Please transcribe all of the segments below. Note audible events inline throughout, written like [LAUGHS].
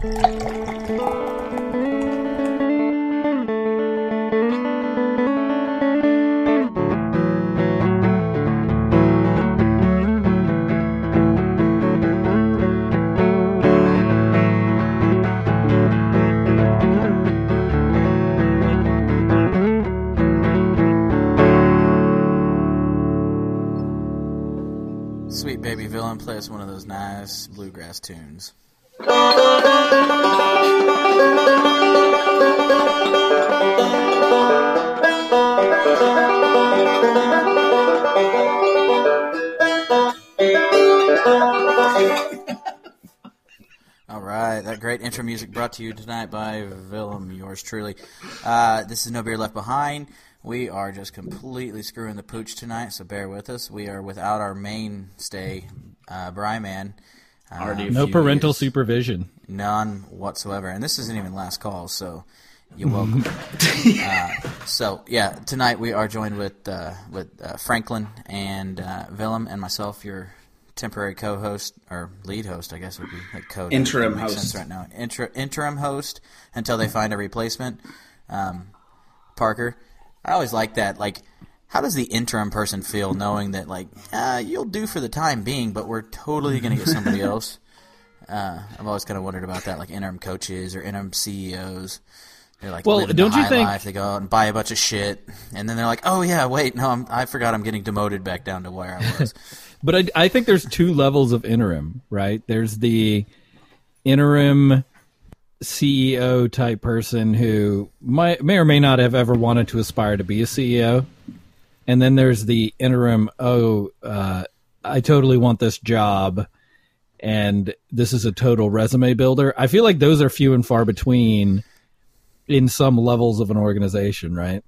Sweet baby villain, play us one of those nice bluegrass tunes. Intro music brought to you tonight by Willem, yours truly. Uh, this is No Beer Left Behind. We are just completely screwing the pooch tonight, so bear with us. We are without our mainstay, uh, Bryman. Uh, No parental years. supervision. None whatsoever. And this isn't even last call, so you're [LAUGHS] welcome. uh, so yeah, tonight we are joined with uh, with uh, Franklin and uh, Willem and myself, your temporary co-host or lead host, I guess would be like co Interim host. right now. Inter- interim host until they find a replacement. Um, Parker, I always like that. Like, how does the interim person feel knowing that like uh, you'll do for the time being, but we're totally going to get somebody [LAUGHS] else? Uh, I've always kind of wondered about that, like interim coaches or interim CEOs. They're like, Well, don't you think- life. They go out and buy a bunch of shit, and then they're like, "Oh yeah, wait, no, I'm, I forgot I'm getting demoted back down to where I was." [LAUGHS] But I, I think there's two levels of interim, right? There's the interim CEO type person who might, may or may not have ever wanted to aspire to be a CEO. And then there's the interim, oh, uh, I totally want this job and this is a total resume builder. I feel like those are few and far between in some levels of an organization, right?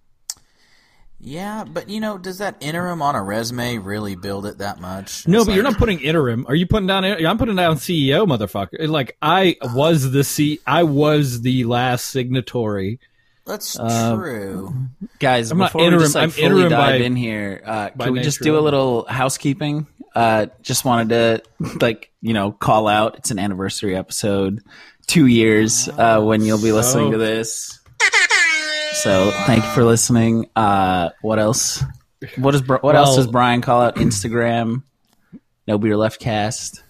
Yeah, but you know, does that interim on a resume really build it that much? No, It's but you're not putting interim. Are you putting down? I'm putting down CEO, motherfucker. Like I was the C. I was the last signatory. That's Um, true. Guys, I'm not before we interim- just like I'm fully interim dive by- in here, uh, can we just do a little housekeeping? Uh, just wanted to like you know call out. It's an anniversary episode, two years uh, when you'll be listening So- to this. So thank you for listening. Uh, what else? What is Bri- what else does Brian call out? Instagram, no beer left cast.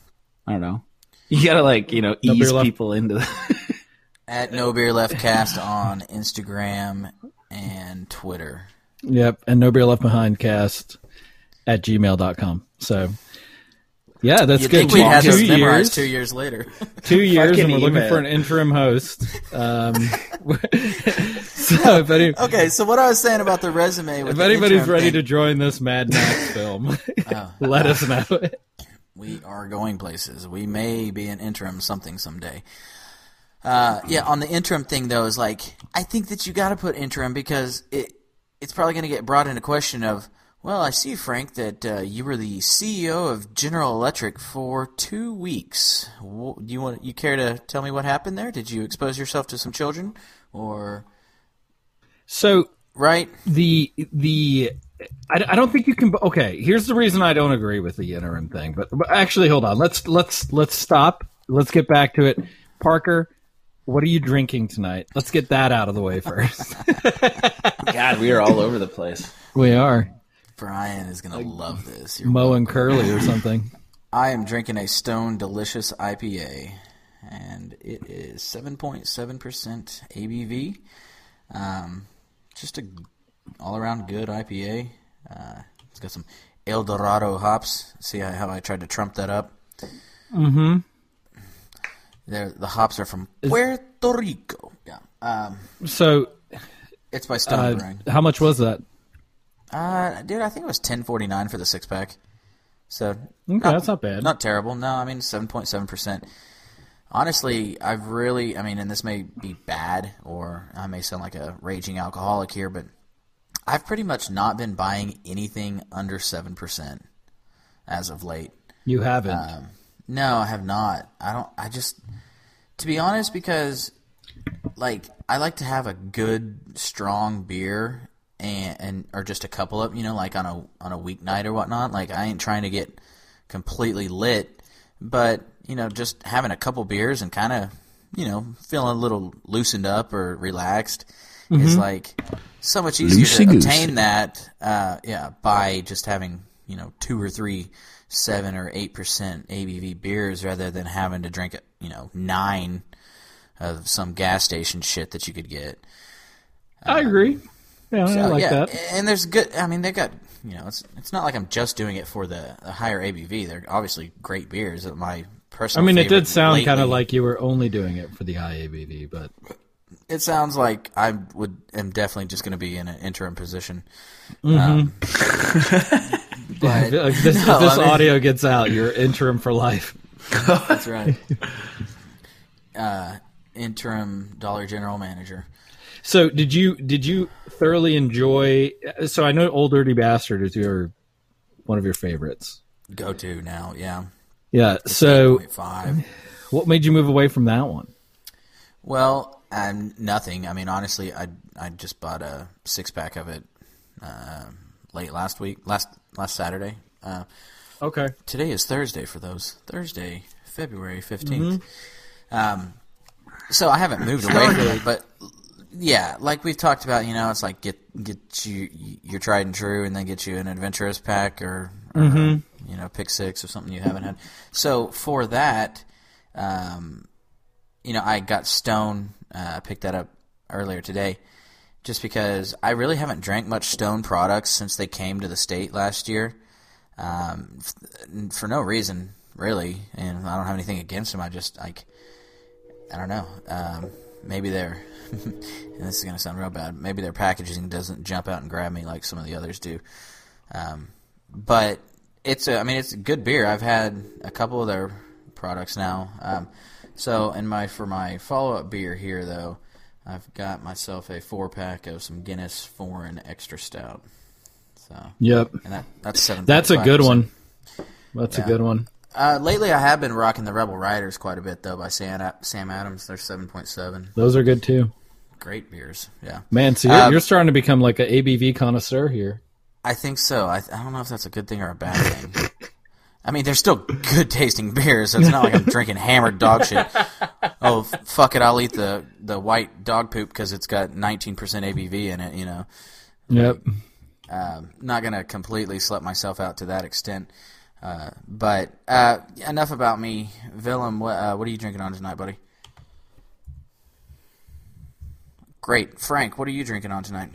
I don't know. You gotta like you know No ease Left- people into the. [LAUGHS] At No Beer Left Cast on Instagram and Twitter. Yep, and no beer left behind. Cast at gmail.com. So yeah, that's You'd good. think we Two, had two years. two years later. [LAUGHS] Two years, and we're looking for an interim host. Um, [LAUGHS] [LAUGHS] so if, any, okay, so what I was saying about the resume. With if the anybody's ready thing, to join this Mad Max film, let us know. we are going places. We may be an interim something someday. Uh, yeah, on the interim thing though, is like I think that you got to put interim because it it's probably going to get brought into question of. Well, I see, Frank, that uh, you were the CEO of General Electric for two weeks. Do you want you care to tell me what happened there? Did you expose yourself to some children, or So right? the the I, I don't think you can. Okay, here's the reason I don't agree with the interim thing. But, but actually, hold on. Let's let's let's stop. Let's get back to it. Parker, what are you drinking tonight? Let's get that out of the way first. [LAUGHS] God, we are all over the place. we are Brian is gonna love this. You're Moe and Curly or something. [LAUGHS] I am drinking a Stone Delicious IPA, and it is 7.7% ABV. Um, just a all around good IPA. Uh, it's got some El Dorado hops. See how, how I tried to trump that up? Mm-hmm. They're, the hops are from Puerto Rico. Yeah. Um, So, it's by Stone uh, Brewing. how much was that? Uh, dude, I think it was 10.49 for the six pack. So Okay, that's not bad. Not terrible. No, I mean seven point seven percent. Honestly, I've really, I mean, and this may be bad, or I may sound like a raging alcoholic here, but I've pretty much not been buying anything under seven percent as of late. You haven't. Um, no, I have not. I don't. I just, to be honest, because like I like to have a good, strong beer, and or just a couple of you know, like on a on a weeknight or whatnot. Like I ain't trying to get completely lit, but you know, just having a couple beers and kind of you know, feeling a little loosened up or relaxed, is like so much easier to Loosey-goosey. obtain that, uh, yeah, by just having you know two or three seven or eight percent ABV beers rather than having to drink you know nine of some gas station shit that you could get. I agree. Yeah, I like yeah, that. and there's good. I mean, they got you know, it's it's not like I'm just doing it for the, the higher ABV. They're obviously great beers. My personal. I mean, it did sound kind of like you were only doing it for the high ABV, but it sounds like I would am definitely just going to be in an interim position. Mm-hmm. Um, [LAUGHS] [LAUGHS] but [LAUGHS] if this, No, if this I mean- audio gets out, you're interim for life. that's right. Uh, interim Dollar General manager. So, did you did you thoroughly enjoy? So, I know Old Dirty Bastard is your one of your favorites. Go to now, yeah. Yeah. So, Point five. what made you move away from that one? Well, um, nothing. I mean, honestly, I I just bought a six pack of it uh, late last week, last last Saturday. Uh, Okay. today is Thursday for those. Thursday, February 15th. Um, so I haven't moved away from it, but yeah, like we've talked about, you know, it's like get get you your tried and true, and then get you an adventurous pack or, or you know, pick six or something you haven't had. So for that, um, you know, I got Stone. Uh, I picked that up earlier today, just because I really haven't drank much Stone products since they came to the state last year um, f- for no reason really, and I don't have anything against them. I just like, I don't know. Um, maybe their, and [LAUGHS] this is gonna sound real bad. Maybe their packaging doesn't jump out and grab me like some of the others do. Um, but it's a, I mean, it's a good beer. I've had a couple of their products now. Um, so, in my for my follow up beer here though, I've got myself a four pack of some Guinness Foreign Extra Stout. So, Yep. and that that's seven. That's a good one. That's a good one. Uh, lately, I have been rocking the Rebel Riders quite a bit, though, by Sam, Sam Adams. They're 7.7. Those are good too. Great beers. Yeah. Man, so you're, Um, you're starting to become like an ABV connoisseur here. I think so. I, I don't know if that's a good thing or a bad thing. [LAUGHS] I mean, they're still good tasting beers, so it's not like I'm [LAUGHS] drinking hammered dog shit. Oh, fuck it. I'll eat the, the white dog poop because it's got 19% ABV in it, you know. Yep. Um, not to completely slut myself out to that extent. Uh, but uh, enough about me. Willem, what, uh, what are you drinking on tonight, buddy? Great. Frank, what are you drinking on tonight?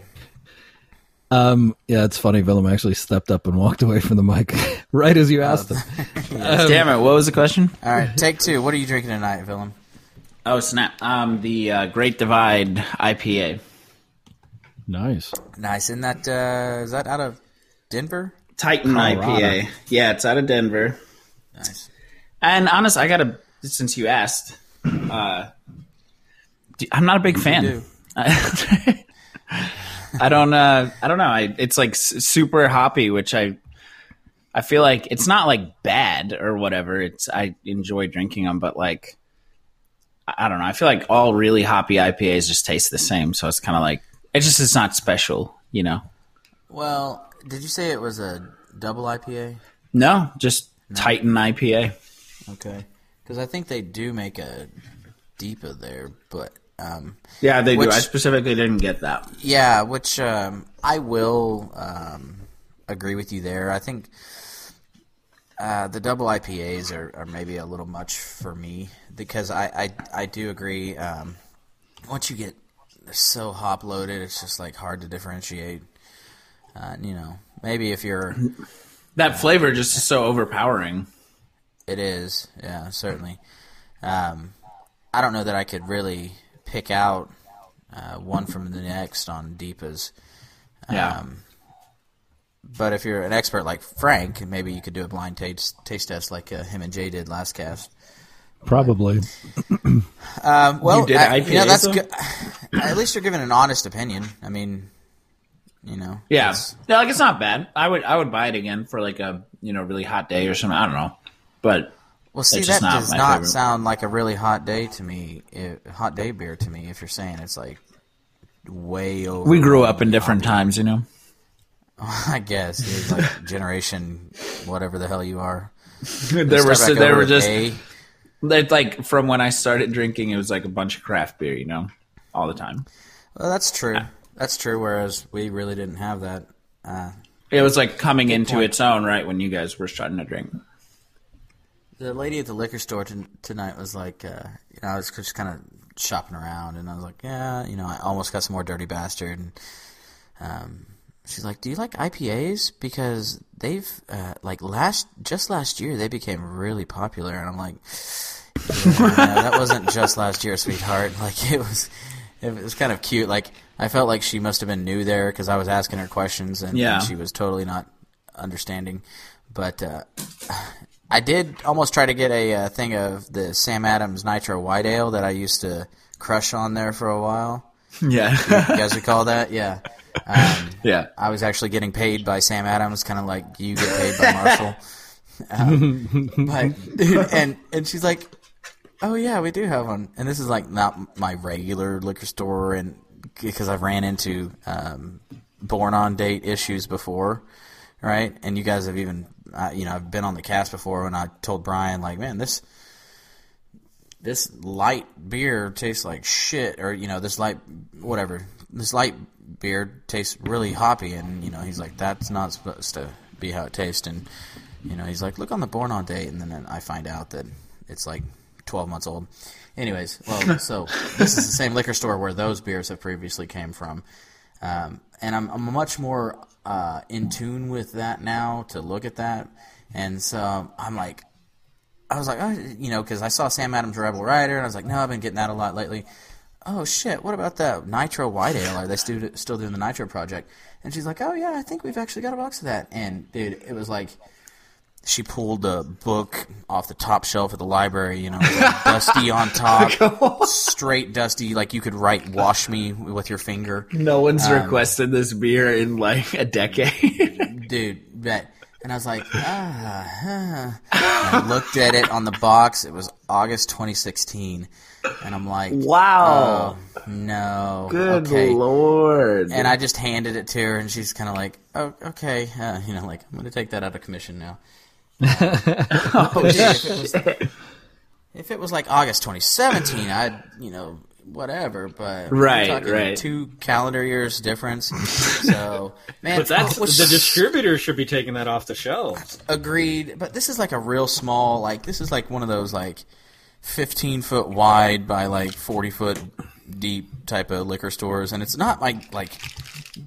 Um, yeah, it's funny. Willem actually stepped up and walked away from the mic [LAUGHS] right as you asked him. [LAUGHS] Damn it! What was the question? All right, take two. What are you drinking tonight, Willem? Oh snap! Um, the uh, Great Divide IPA. Nice. Nice. Isn't that, uh, is that out of Denver? Titan Colorado. IPA. Yeah, it's out of Denver. Nice. And honest, I gotta since you asked, uh, d- I'm not a big fan. [LAUGHS] I don't. Uh, I don't know. I, it's like super hoppy, which I. I feel like it's not like bad or whatever. It's I enjoy drinking them, but like, I don't know. I feel like all really hoppy IPAs just taste the same, so it's kind of like it just it's not special, you know. Well, did you say it was a double IPA? No, just Titan IPA. Okay. Because I think they do make a DIPA there, but um, Yeah, they Which- do. I specifically didn't get that. yeah, which um, I will um, agree with you there. I think uh, the double IPAs are, are maybe a little much for me because I I, I do agree. Um, once you get they're so hop loaded, it's just like hard to differentiate. Uh, you know, maybe if you're [LAUGHS] That flavor just is so overpowering. It is, yeah, certainly. Um, I don't know that I could really pick out uh, one from the next on DIPAs. Yeah. Um, but if you're an expert like Frank, maybe you could do a blind taste taste test like uh, him and Jay did last cast. Probably. Um, well, You did I- you know, that's though? good. At least you're giving an honest opinion. I mean, you know, Yeah, it's- no, like it's not bad. I would I would buy it again for like a you know really hot day or something. I don't know, but Well, see, that just not does not favorite. sound like a really hot day to me. It, hot day beer to me. If you're saying it's like way over. we grew up in different times, you know. [LAUGHS] I guess it's like [LAUGHS] generation, whatever the hell you are. [LAUGHS] there were Start back there were just A. It's like from when I started drinking, it was like a bunch of craft beer, you know, all the time. Well, that's true. That's true. Whereas we really didn't have that. Uh, It was like coming into point. its own, right, when you guys were starting to drink. The lady at the liquor store t- tonight was like, uh, you know, I was just kind of shopping around, and I was like, yeah, you know, I almost got some more Dirty Bastard, and um, she's like, do you like IPAs? Because they've uh, like last just last year they became really popular, and I'm like, yeah, no, that wasn't just last year, sweetheart. [LAUGHS] Like it was, it was kind of cute. Like I felt like she must have been new there because I was asking her questions, and, Yeah. and she was totally not understanding. But uh, I did almost try to get a uh, thing of the Sam Adams Nitro White Ale that I used to crush on there for a while. [LAUGHS] Yeah. You guys recall that? Yeah. Um, [LAUGHS] yeah. I was actually getting paid by Sam Adams, kind of like you get paid by Marshall. [LAUGHS] Um, but dude, and and she's like, "Oh yeah, we do have one." And this is like not my regular liquor store, and because I've ran into um, born on date issues before, right? And you guys have even, uh, you know, I've been on the cast before when I told Brian, like, "Man, this." This light beer tastes like shit, or you know, this light, whatever. This light beer tastes really hoppy, and you know, he's like, that's not supposed to be how it tastes, and you know, he's like, look on the born on date, and then I find out that it's like 12 months old. Anyways, well, so this is the same liquor store where those beers have previously came from, um, and I'm, I'm much more uh, in tune with that now to look at that, and so I'm like, I was like, oh, you know, because I saw Sam Adams Rebel Rider, and I was like, no, I've been getting that a lot lately. Oh shit, what about that Nitro White Ale? Are they still still doing the Nitro project? And she's like, oh yeah, I think we've actually got a box of that. And dude, it was like she pulled a book off the top shelf of the library, you know, like dusty [LAUGHS] on top, straight dusty, like you could write "wash me" with your finger, No one's requested this beer in like a decade. [LAUGHS] dude. Bet. And I was like, ah. huh. I looked at it on the box. It was August 2016, and I'm like, wow. oh, no, Good okay. lord. And I just handed it to her, and she's kind of like, "Oh, okay, uh, you know, like I'm gonna take that out of commission now." [LAUGHS] oh, dude, if, it was, if it was like August 2017, I'd, you know, whatever. But Right, talking right. two calendar years difference. So, man, But that's oh, the distributor should be taking that off the shelves. agreed. But this is like a real small, like this is like one of those like 15 foot wide by like 40 foot deep type of liquor stores, and it's not like like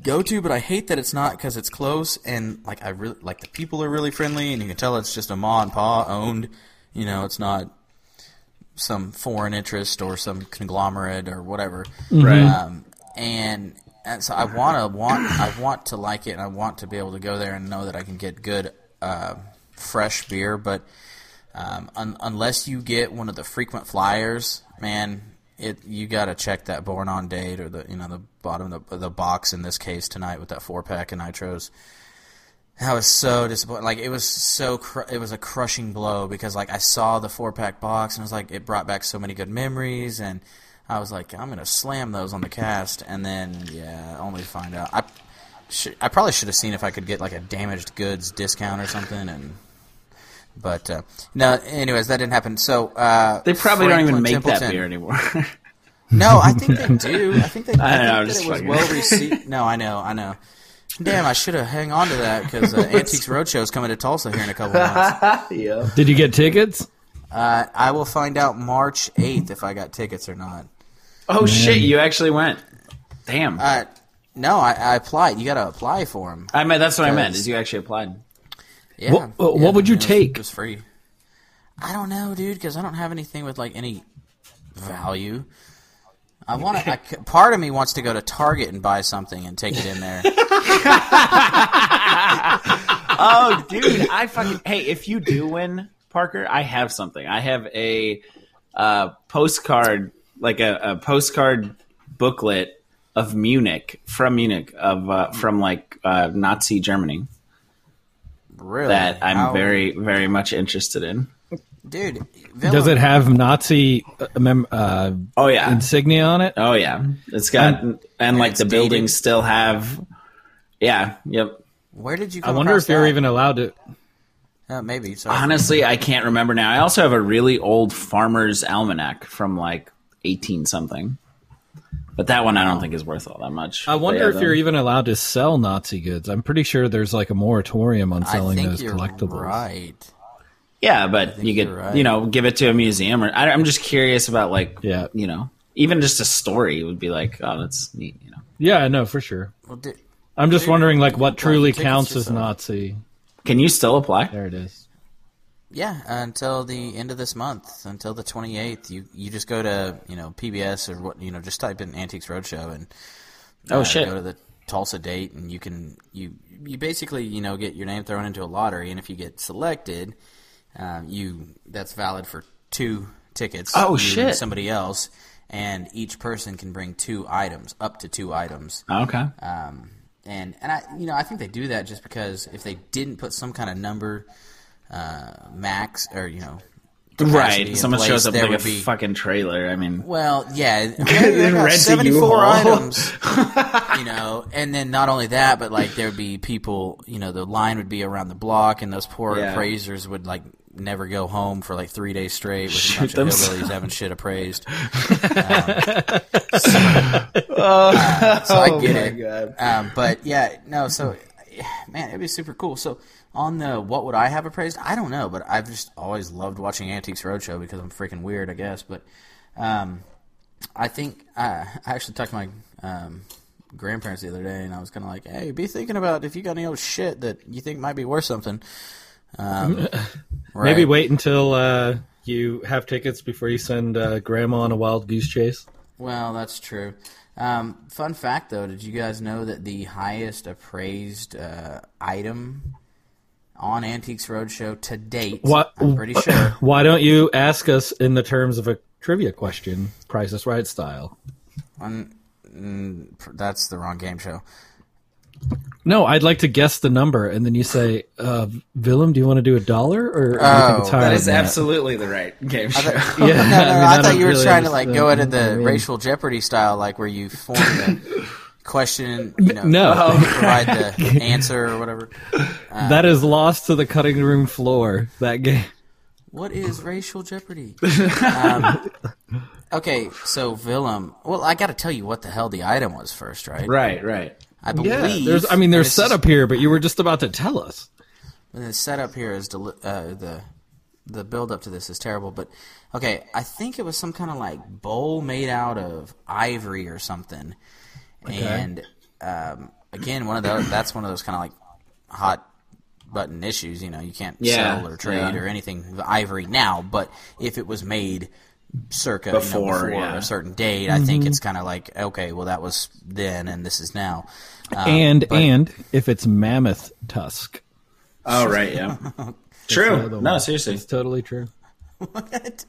go to, but I hate that it's not because it's close and like I really like the people are really friendly, and you can tell it's just a ma and pa owned. You know, it's not some foreign interest or some conglomerate or whatever. Right. Um, and, and so I want to want I want to like it, and I want to be able to go there and know that I can get good uh, fresh beer. But um, un- unless you get one of the frequent flyers, man, it you got to check that born on date or the you know the bottom of the, the box in this case tonight with that four pack of nitros. I was so disappointed. Like it was so cr- it was a crushing blow because like I saw the four pack box and it was like it brought back so many good memories and I was like I'm gonna slam those on the cast and then yeah only to find out I should, I probably should have seen if I could get like a damaged goods discount or something and but uh, no anyways that didn't happen so uh, they probably don't even Franklin make that beer anymore. [LAUGHS] no, I think they do. I think they. I, [LAUGHS] I think know, I'm that just it was fucking- well [LAUGHS] received. No, I know, I know. Damn, I should have hang on to that because uh, Antiques Roadshow is coming to Tulsa here in a couple of months. yeah. Did you get tickets? Uh, I will find out March eighth if I got tickets or not. Oh shit! You actually went. Damn. Uh, no, I, I applied. You got to apply for them. I meant that's what I meant. Is you actually applied? Yeah. What- what yeah, would you it was- take? It was free. I don't know, dude, because I don't have anything with like any value. I [LAUGHS] want to. Part of me wants to go to Target and buy something and take it in there. [LAUGHS] Oh, dude, I fucking hey. If you do win, Parker, I have something. I have a uh, postcard, like a, a postcard booklet of Munich from Munich of uh, from like uh, Nazi Germany Really? that I'm How- very very much interested in. dude. Does it have Nazi uh, mem- uh, Oh yeah, insignia on it? oh yeah. It's got and, like it's the buildings still have. Yeah. Yep. Where did you? Go? I wonder if you're that? even allowed to. Uh, maybe. Sorry. Honestly, I can't remember now. I also have a really old Farmer's Almanac from like eighteen something, but that one I don't think is worth all that much. I wonder yeah, if the- you're even allowed to sell Nazi goods. I'm pretty sure there's like a moratorium on I selling think those you're collectibles. right. Yeah, but you could you're right. you know give it to a museum, or I, I'm just curious about like Yeah. you know even just a story would be like oh that's neat you know. Yeah, no, for sure. Well, di- I'm just wondering like what truly counts to as. Nazi. Can you still apply? There it is. Yeah, until the end of this month, until the 28th, you you just go to you know PBS or what you know, just type in Antiques Roadshow and Oh uh, shit! go to the Tulsa date, and you can you you basically you know get your name thrown into a lottery, and if you get selected, um, you that's valid for two tickets. Oh, shit. Somebody else, and each person can bring two items, up to two items. Okay. Um, and and I you know I think they do that just because if they didn't put some kind of number uh, max or you know Right. Someone place, shows up like a be fucking trailer. I mean, well, yeah, I mean, I got Rent seventy-four items, [LAUGHS] you know, and then not only that, but like there would be people, you know, the line would be around the block, and those poor Yeah. appraisers would like never go home for like three days straight with Shoot a bunch of hillbillies having shit appraised. [LAUGHS] Um, so, so I get it, um, but yeah, no, so man, it'd be super cool. So on the what would I have appraised? I don't know, but I've just always loved watching Antiques Roadshow because I'm freaking weird, I guess. But um, I think uh, I actually talked to my um, grandparents the other day, and I was kind of like, "Hey, be thinking about if you got any old shit that you think might be worth something." Um, [LAUGHS] Maybe wait until uh, you have tickets before you send uh, Grandma on a wild goose chase. Well, that's true. Um, fun fact, though, did you guys know that the highest appraised uh, item on Antiques Roadshow to date? What? I'm pretty sure. [LAUGHS] Why don't you ask us in the terms of a trivia question, Price is Right style? On, mm, that's the wrong game show. No, I'd like to guess the number, and then you say, uh, "Willem, do you want to do a dollar?" Or Oh, think it's that absolutely the right game show. [LAUGHS] Yeah, no, no, I, mean, I, thought you were really trying to like go understand. into the I mean, racial Jeopardy style, like where you form [LAUGHS] the question, you know, No. provide the [LAUGHS] answer or whatever. that is lost to the cutting room floor. That game. What is racial jeopardy? [LAUGHS] um, okay, so Willem. Well, I got to tell you what the hell the item was first, right? right, right. I believe. there's. I mean, and there's this is- setup here, but you were just about to tell us. The setup here is deli- uh, the the build up to this is terrible, but okay, I think it was some kind of like bowl made out of ivory or something, and um, again, one of those that's one of those kind of like hot button issues. You know, you can't Yeah, sell or trade yeah. or anything with ivory now, but if it was made circa Before, you know, before yeah. a certain date, I think it's kind of like okay, well that was then and this is now. Um, and but- and if it's mammoth tusk, Oh, right, yeah. [LAUGHS] True. No, seriously. it's totally true. [LAUGHS] what?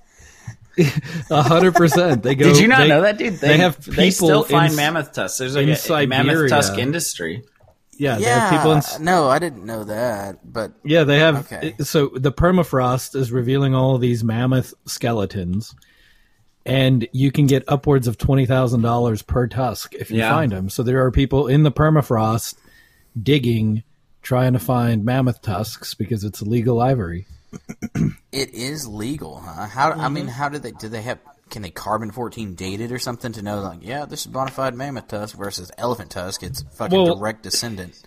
[LAUGHS] A hundred percent. They go. Did you not they- know that, dude? They, have people they still find in, mammoth tusks. There's like in a, a mammoth Siberia. tusk industry. Yeah, they Yeah, have people in. no, I didn't know that, but Yeah, they have. Okay. So the permafrost is revealing all of these mammoth skeletons, and you can get upwards of twenty thousand dollars per tusk if you Yeah. find them. So there are people in the permafrost digging, trying to find mammoth tusks because it's illegal ivory. It is legal, huh? How I mean, Mm-hmm. how do they do they have? Can they carbon fourteen date it or something to know like, yeah, this is bona fide mammoth tusk versus elephant tusk? It's fucking Well- direct descendant.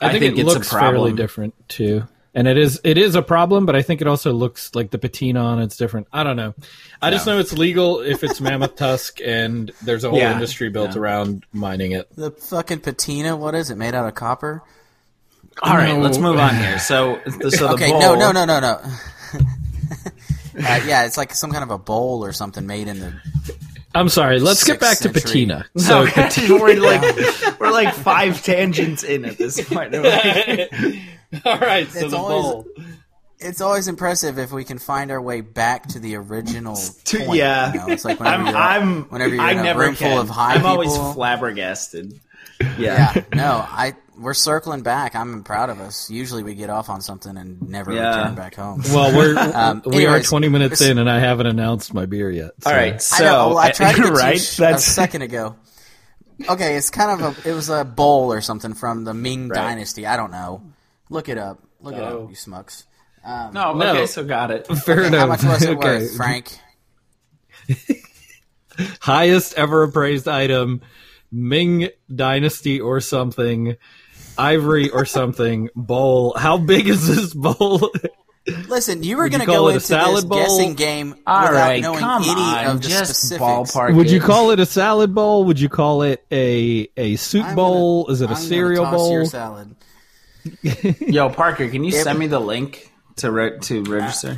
I, I think, think it it's a looks fairly different too, and it is it is a problem. But I think it also looks like the patina on it's different. I don't know. I just know it's legal if it's mammoth tusk, and there's a whole Yeah, industry built yeah. around mining it. The fucking patina, what is it made out of copper? All right, No. let's move on here. So, the, so the okay, bowl, no, no, no, no, no. [LAUGHS] uh, yeah, it's like some kind of a bowl or something made in the. I'm sorry. Let's get back Sixth to patina. [LAUGHS] So patina. we're like we're like five tangents in at this point. Like- [LAUGHS] all right. So It's the always- bowl. It's always impressive if we can find our way back to the original. To- point, yeah. you know? it's like whenever I'm you're, I'm whenever you're I in a never room can. full of high I'm people. always flabbergasted. Yeah. yeah, no, I we're circling back. I'm proud of us. Usually we get off on something and never Yeah. return back home. Well, we're [LAUGHS] Um, we are 20 minutes in, and I haven't announced my beer yet. All so- right. So I know. Well, I tried to [LAUGHS] get right. you sh- a [LAUGHS] second ago. Okay, it's kind of a. It was a bowl or something from the Ming Right. Dynasty. I don't know. Look it up. Look it Oh. up, you smucks. No, No. okay, so got it. Fair Okay, enough. how much was it okay. worth, Frank? Highest ever appraised item, Ming Dynasty or something, Ivory or something, bowl. How big is this bowl? Listen, you were going to call go it a into salad this bowl? guessing game All without right, knowing come any on, of the just specifics. ballpark. Would you it. call it a salad bowl? Would you call it a a soup I'm bowl? gonna- is it a I'm cereal toss Your bowl? salad. [LAUGHS] Yo, Parker, can you Yep. send me the link to re- to register?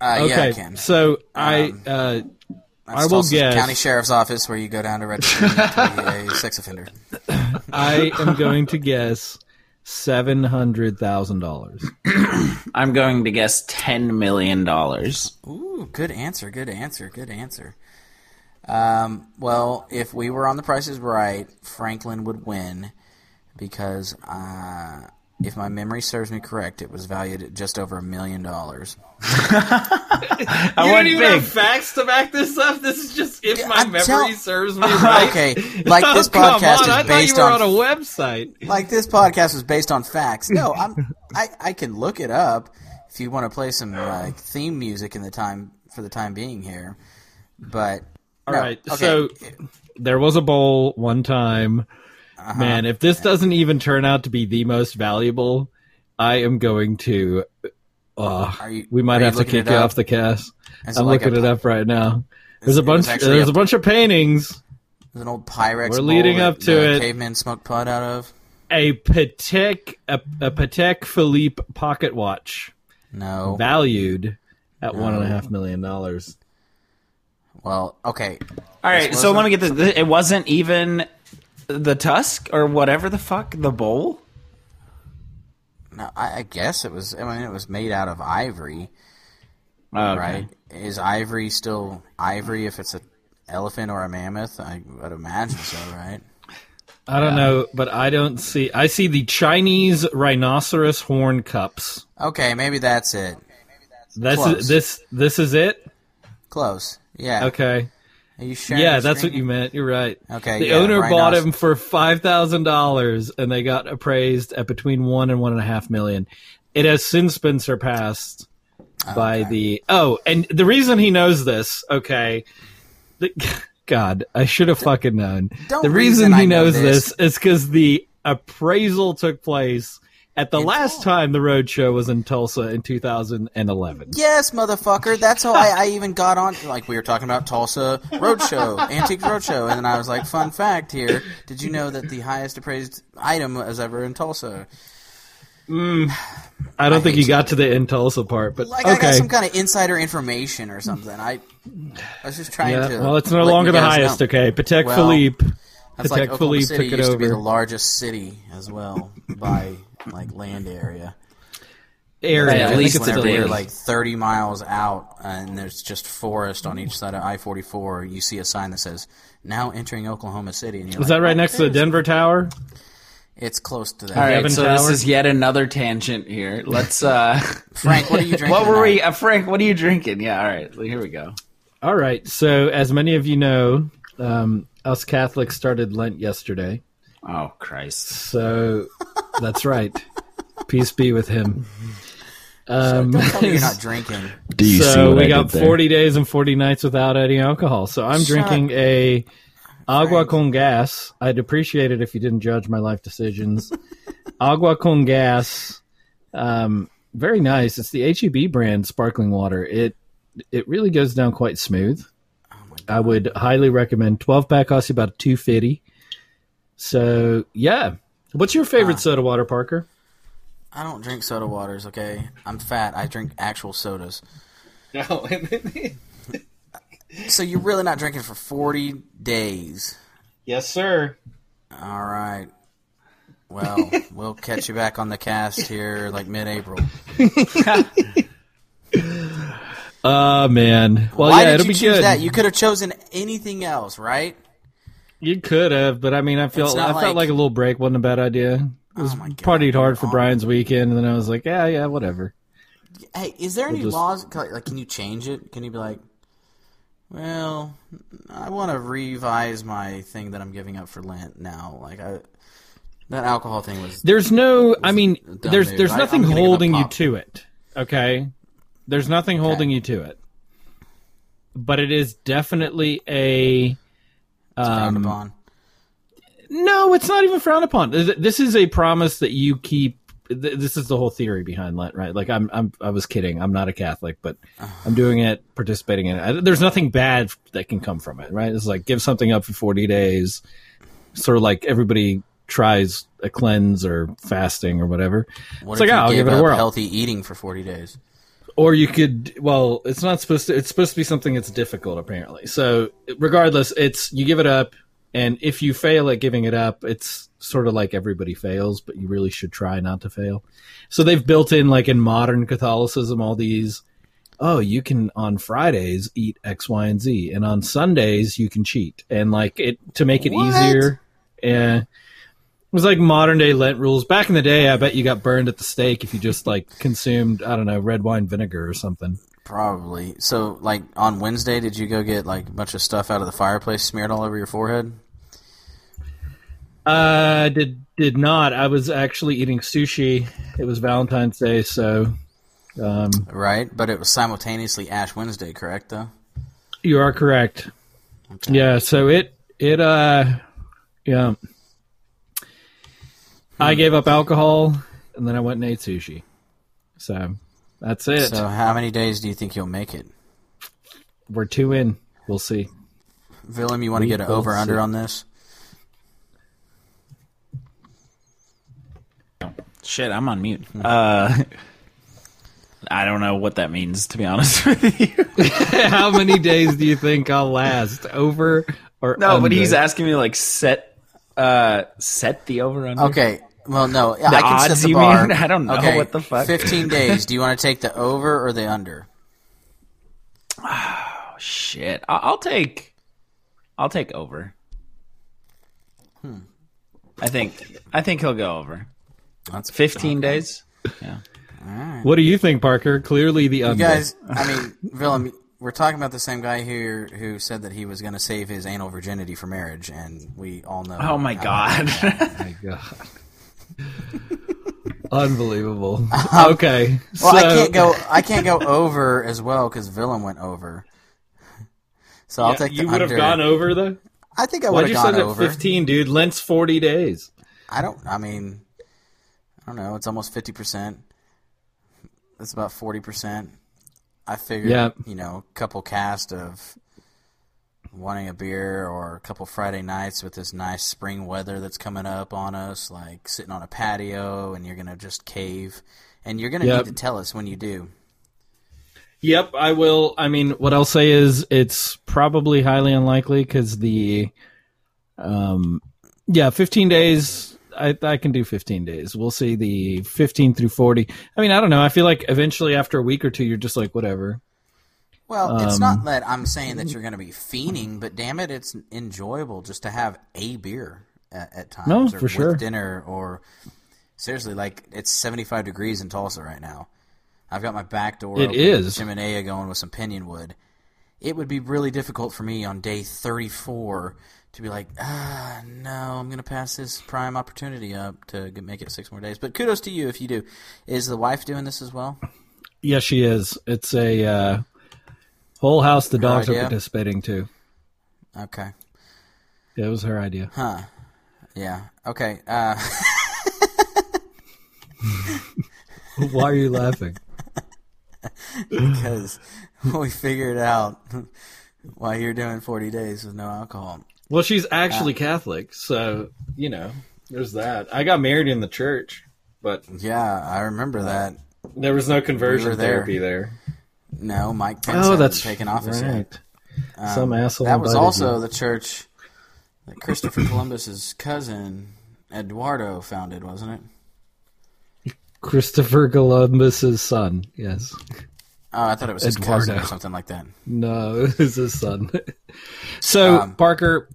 Uh, Okay, Yeah, I can. so I Um, uh, That's I will Tulsa guess- County Sheriff's Office, where you go down to register to be a sex offender. [LAUGHS] [LAUGHS] I am going to guess seven hundred thousand dollars. [CLEARS THROAT] I'm going to guess ten million dollars. Ooh, good answer. Good answer. Good answer. Um, well, if we were on the prices right, Franklin would win because uh, if my memory serves me correct, it was valued at just over a million dollars. [LAUGHS] [LAUGHS] I went big. facts to back this up. This is just if my I'm memory tell- serves me [LAUGHS] right. Okay, like oh, this Oh, come podcast on, is I based you were on, on a website. like this podcast was based on facts. No, I'm I, I can look it up if you want to play some like theme music in the time for the time being here. But All no, right, okay. so there was a bowl one time. Uh-huh. Man, if this doesn't even turn out to be the most valuable, I am going to. Uh, Are you- we might are you have to kick you off the cast. Is I'm like looking a- it up right now. There's a it- it bunch. There's a- a bunch of paintings. There's an old Pyrex. We're leading up to the it. Cavemen smoke pot out of. A Patek, a, a Patek Philippe pocket watch, No. valued at one and a half million dollars. well, okay. All right, so let me get this. It wasn't even the tusk or whatever the fuck the bowl. No, I, I guess it was. I mean, it was made out of ivory, Oh, okay. right? Is ivory still ivory if it's an elephant or a mammoth? I would imagine so, right? I don't know, but I don't see. I see the Chinese rhinoceros horn cups. Okay, maybe that's it. This Close. is this this is it. Close. Yeah. Okay. Are you sure? Yeah, that's what you meant. You're right. Okay, The yeah, owner bought him for five thousand dollars, and they got appraised at between one and one and a half million. It has since been surpassed by the oh, and the reason he knows this, okay, the, [LAUGHS] God, I should have fucking known. Don't the reason reason he know knows this. this, is because the appraisal took place at the last time the road show was in Tulsa in 2011. Yes, motherfucker. That's how I, I even got on. Like we were talking about Tulsa Roadshow, Antique Roadshow, and then I was like, "Fun fact here: Did you know that the highest appraised item was ever in Tulsa?" Mm, I don't think you got to the in Tulsa part, but Like I got some kind of insider information or something. I, I was just trying Yeah, to. well, it's no longer the highest. know. Okay, Patek Well, Philippe. That's Patek like Philippe City took it used to be the largest city as well by like land area. area. Yeah, at I think least it's whenever a you're day. like 30 miles out and there's just forest on each side of I-44, you see a sign that says "Now entering Oklahoma City." And you're Is like, that right "Oh, next to the Denver Tower? It's close to that. All right, Devon so Tower? this is yet another tangent here. Let's. uh [LAUGHS] Frank, what are you [LAUGHS] drinking? What were we, uh, Frank? What are you drinking? Yeah, all right. Here we go. All right. So, as many of you know, um, us Catholics started Lent yesterday. Oh Christ! So that's right. Peace be with him. Um, Don't tell me you're not [LAUGHS] drinking. Do you so what we I got did there? 40 days and 40 nights without any alcohol. So I'm Shut drinking a agua Frank. con gas. I'd appreciate it if you didn't judge my life decisions. [LAUGHS] agua con gas. Um, very nice. It's the HEB brand sparkling water. It it really goes down quite smooth. I would highly recommend. 12 pack costs you about 250. So, yeah. What's your favorite ah. soda water, Parker? I don't drink soda waters. Okay, I'm fat. I drink actual sodas. No. [LAUGHS] so you're really not drinking for 40 days. yes, sir. All right. Well, [LAUGHS] we'll catch you back on the cast here like mid-April. Oh [LAUGHS] man. Well, Why yeah, did it'll you be choose good. that? You could have chosen anything else, right? You could have, but I mean, I feel I not felt like- like a little break wasn't a bad idea. It was Oh my God, partied hard for Brian's weekend, and then I was like, yeah, yeah, whatever. Hey, is there any just- laws? Like, can you change it? Can you be like, well, I want to revise my thing that I'm giving up for Lent now. Like, I that alcohol thing was. There's no, I mean, there's move. there's nothing I'm gonna give up holding you to it. Okay, there's nothing holding you to it, but it is definitely a. Frowned Um, upon. no, it's not even frowned upon. This is a promise that you keep. This is the whole theory behind Lent, right? Like I'm, I'm, I was kidding. I'm not a Catholic, but [SIGHS] I'm doing it, participating in it. There's nothing bad that can come from it, right? It's like give something up for 40 days, sort of like everybody tries a cleanse or fasting or whatever. What it's like, oh, I'll give it a whirl. healthy eating for 40 days? Or you could, well, it's not supposed to. It's supposed to be something that's difficult, apparently. So, regardless, it's you give it up, and if you fail at giving it up, it's sort of like everybody fails, but you really should try not to fail. So they've built in, like in modern Catholicism, all these. Oh, you can on Fridays eat X, Y, and Z, and on Sundays you can cheat, and like it to make it What? easier. Yeah, it was like modern day Lent rules. Back in the day, I bet you got burned at the stake if you just like consumed, I don't know, red wine vinegar or something. Probably. So, like on Wednesday, did you go get like a bunch of stuff out of the fireplace smeared all over your forehead? Uh, did did not. I was actually eating sushi. It was Valentine's Day, so um, Right, but it was simultaneously Ash Wednesday, correct? Though. you are correct. Okay. Yeah, so it it uh yeah. I gave up alcohol and then I went and ate sushi. So that's it. So, how many days do you think you'll make it? We're two in. We'll see. Willem, you want to get an will over under on this? Shit, I'm on mute. Uh, I don't know what that means, to be honest [LAUGHS] with you. [LAUGHS] How many days do you think I'll last? Over or No, but he's asking me like set, uh, set the over under. Okay. Well, no, I can set odds, the you bar. mean? [LAUGHS] I don't know. Okay, What the fuck? Fifteen [LAUGHS] days. Do you want to take the over or the under? Oh [SIGHS] shit, I- I'll take, I'll take over. Hmm. I think, I think he'll go over. That's Fifteen days. Yeah. What do you think, Parker? Clearly the You under. guys, I mean, Willem, we're talking about the same guy here who said that he was going to save his anal virginity for marriage, and we all know. Oh my how- god. my [LAUGHS] god. Unbelievable. [LAUGHS] Um, okay. Well, I can't go. I can't go over as well because Willem went over. So I'll Yeah, take you would have gone over though. I think I would have gone over. fifteen, dude? Lent's forty days. I don't. I mean, I don't know. It's almost fifty percent. It's about forty percent. I figured, Yeah. you know, a couple cast of wanting a beer or a couple Friday nights with this nice spring weather that's coming up on us, like sitting on a patio, and you're gonna just cave, and you're gonna Yep. need to tell us when you do. Yep, I will. I mean, what I'll say is it's probably highly unlikely because the, um, yeah, 15 days. I, I can do 15 days. We'll see the 15 through 40. I mean, I don't know. I feel like eventually after a week or two, you're just like, whatever. Well, it's Um, not that I'm saying that you're going to be fiending, but damn it, it's enjoyable just to have a beer at, at times. No, or for with sure. Dinner or seriously, like it's 75 degrees in Tulsa right now. I've got my back door. It open, is. Chimenea going with some pinion wood. It would be really difficult for me on day 34 to be like, ah, no, I'm going to pass this prime opportunity up to make it six more days. But kudos to you if you do. Is the wife doing this as well? Yes, she is. It's a uh, whole house. The dogs are participating too. Okay. It was her idea. Huh. Yeah. Okay. Uh, [LAUGHS] Why are you laughing? because we figured out why you're doing 40 days with no alcohol. Well, she's actually Catholic, so you know, there's that. I got married in the church, but Yeah, I remember that. there was no conversion We therapy there. No, Mike Pence Oh, that's taken office yet. right. Some asshole. That was also you. the church that Christopher Columbus's cousin Eduardo founded, wasn't it? Christopher Columbus's son. Yes. Oh, I thought it was his cousin or something like that. No, [LAUGHS] it was his son. so, Um, Parker,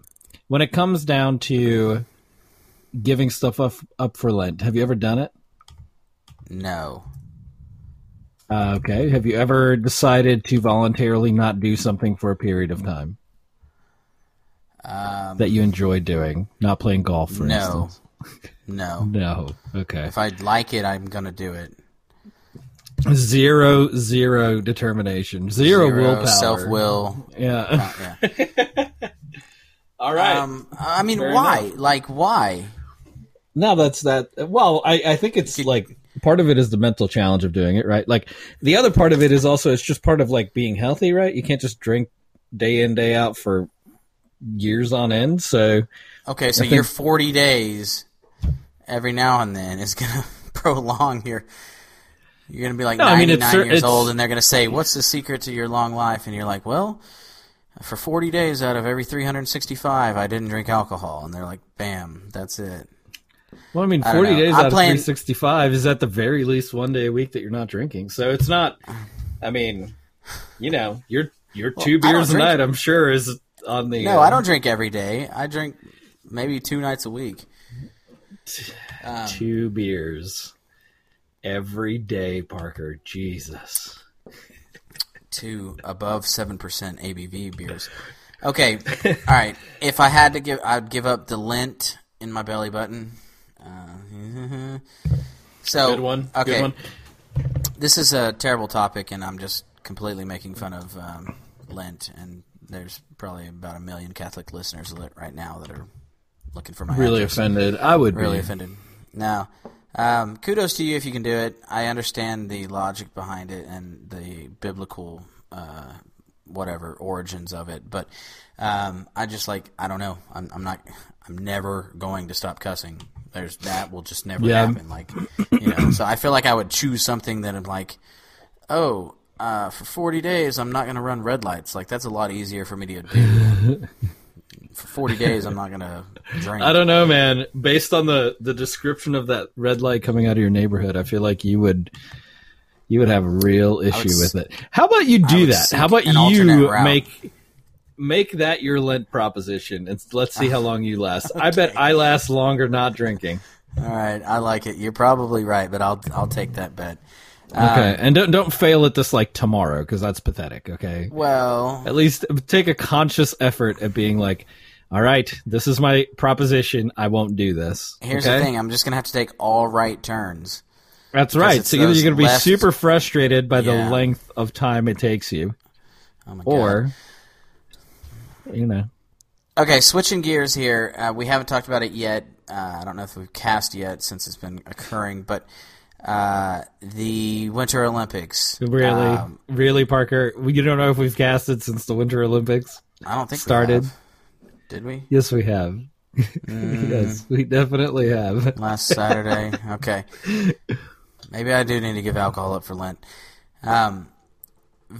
when it comes down to giving stuff up, up for Lent, have you ever done it? No. Uh, okay. Have you ever decided to voluntarily not do something for a period of time Um, that you enjoy doing? Not playing golf, for no. instance. [LAUGHS] No. [LAUGHS] No. Okay. If I like it, I'm going to do it. Zero, zero determination, zero, willpower, self will. Yeah. Yeah. [LAUGHS] All right. Um, I mean, Fair why? enough. Like, why? No, that's that. Well, I, I think it's like part of it is the mental challenge of doing it, right? Like the other part of it is also it's just part of like being healthy, right? You can't just drink day in day out for years on end. So Okay, so I your 40 days every now and then is [LAUGHS] going to prolong your. You're going to be like No, I mean, 99 years old, and they're going to say, What's the secret to your long life? And you're like, Well, for 40 days out of every 365, I didn't drink alcohol. And they're like, Bam, that's it. Well, I mean, 40 know. days I'm out playing- of 365 is at the very least one day a week that you're not drinking. So it's not, I mean, you know, your your two I beers a drink- night, I'm sure, is on the. No, uh, I don't drink every day. I drink maybe two nights a week. Two beers every day, Parker. Jesus. Two above seven percent ABV beers. Okay, all right. If I had to give, I'd give up the lint in my belly button. Uh, so Good one. Okay, Good one. this is a terrible topic, and I'm just completely making fun of um, Lent. And there's probably about a million Catholic listeners right now that are looking for my Really offended. I would be. really be. offended. Now, um, kudos to you if you can do it. I understand the logic behind it and the biblical, uh, whatever origins of it, but um, I just like I don't know. I'm, I'm not. I'm never going to stop cussing. There's that will just never Yeah. happen. Like you know, so I feel like I would choose something that I'm like, oh. Uh, for 40 days, I'm not going to run red lights. Like that's a lot easier for me to do. [LAUGHS] for 40 days, I'm not going to drink. I don't know, man. Based on the the description of that red light coming out of your neighborhood, I feel like you would you would have a real issue s- with it. How about you do that? How about you make make that your Lent proposition and let's see how ah. long you last. [LAUGHS] I bet I last longer not drinking. All right, I like it. You're probably right, but I'll I'll take that bet. Okay, um, and don't don't fail at this like tomorrow because that's pathetic. Okay, Well, at least take a conscious effort at being like, all right, this is my proposition. I won't do this. here's okay? the thing: I'm just gonna have to take all right turns. That's right. So either you're going to be left- super frustrated by Yeah. the length of time it takes you, Oh or you know, okay, switching gears here. Uh, we haven't talked about it yet. Uh, I don't know if we've cast yet since it's been occurring, but uh, the Winter Olympics. really, Um, really, Parker. We don't know if we've casted since the Winter Olympics I don't think we started. have. Did we Yes, we have. [LAUGHS] Mm. yes, we definitely have. last Saturday? okay, maybe I do need to give alcohol up for Lent. Um,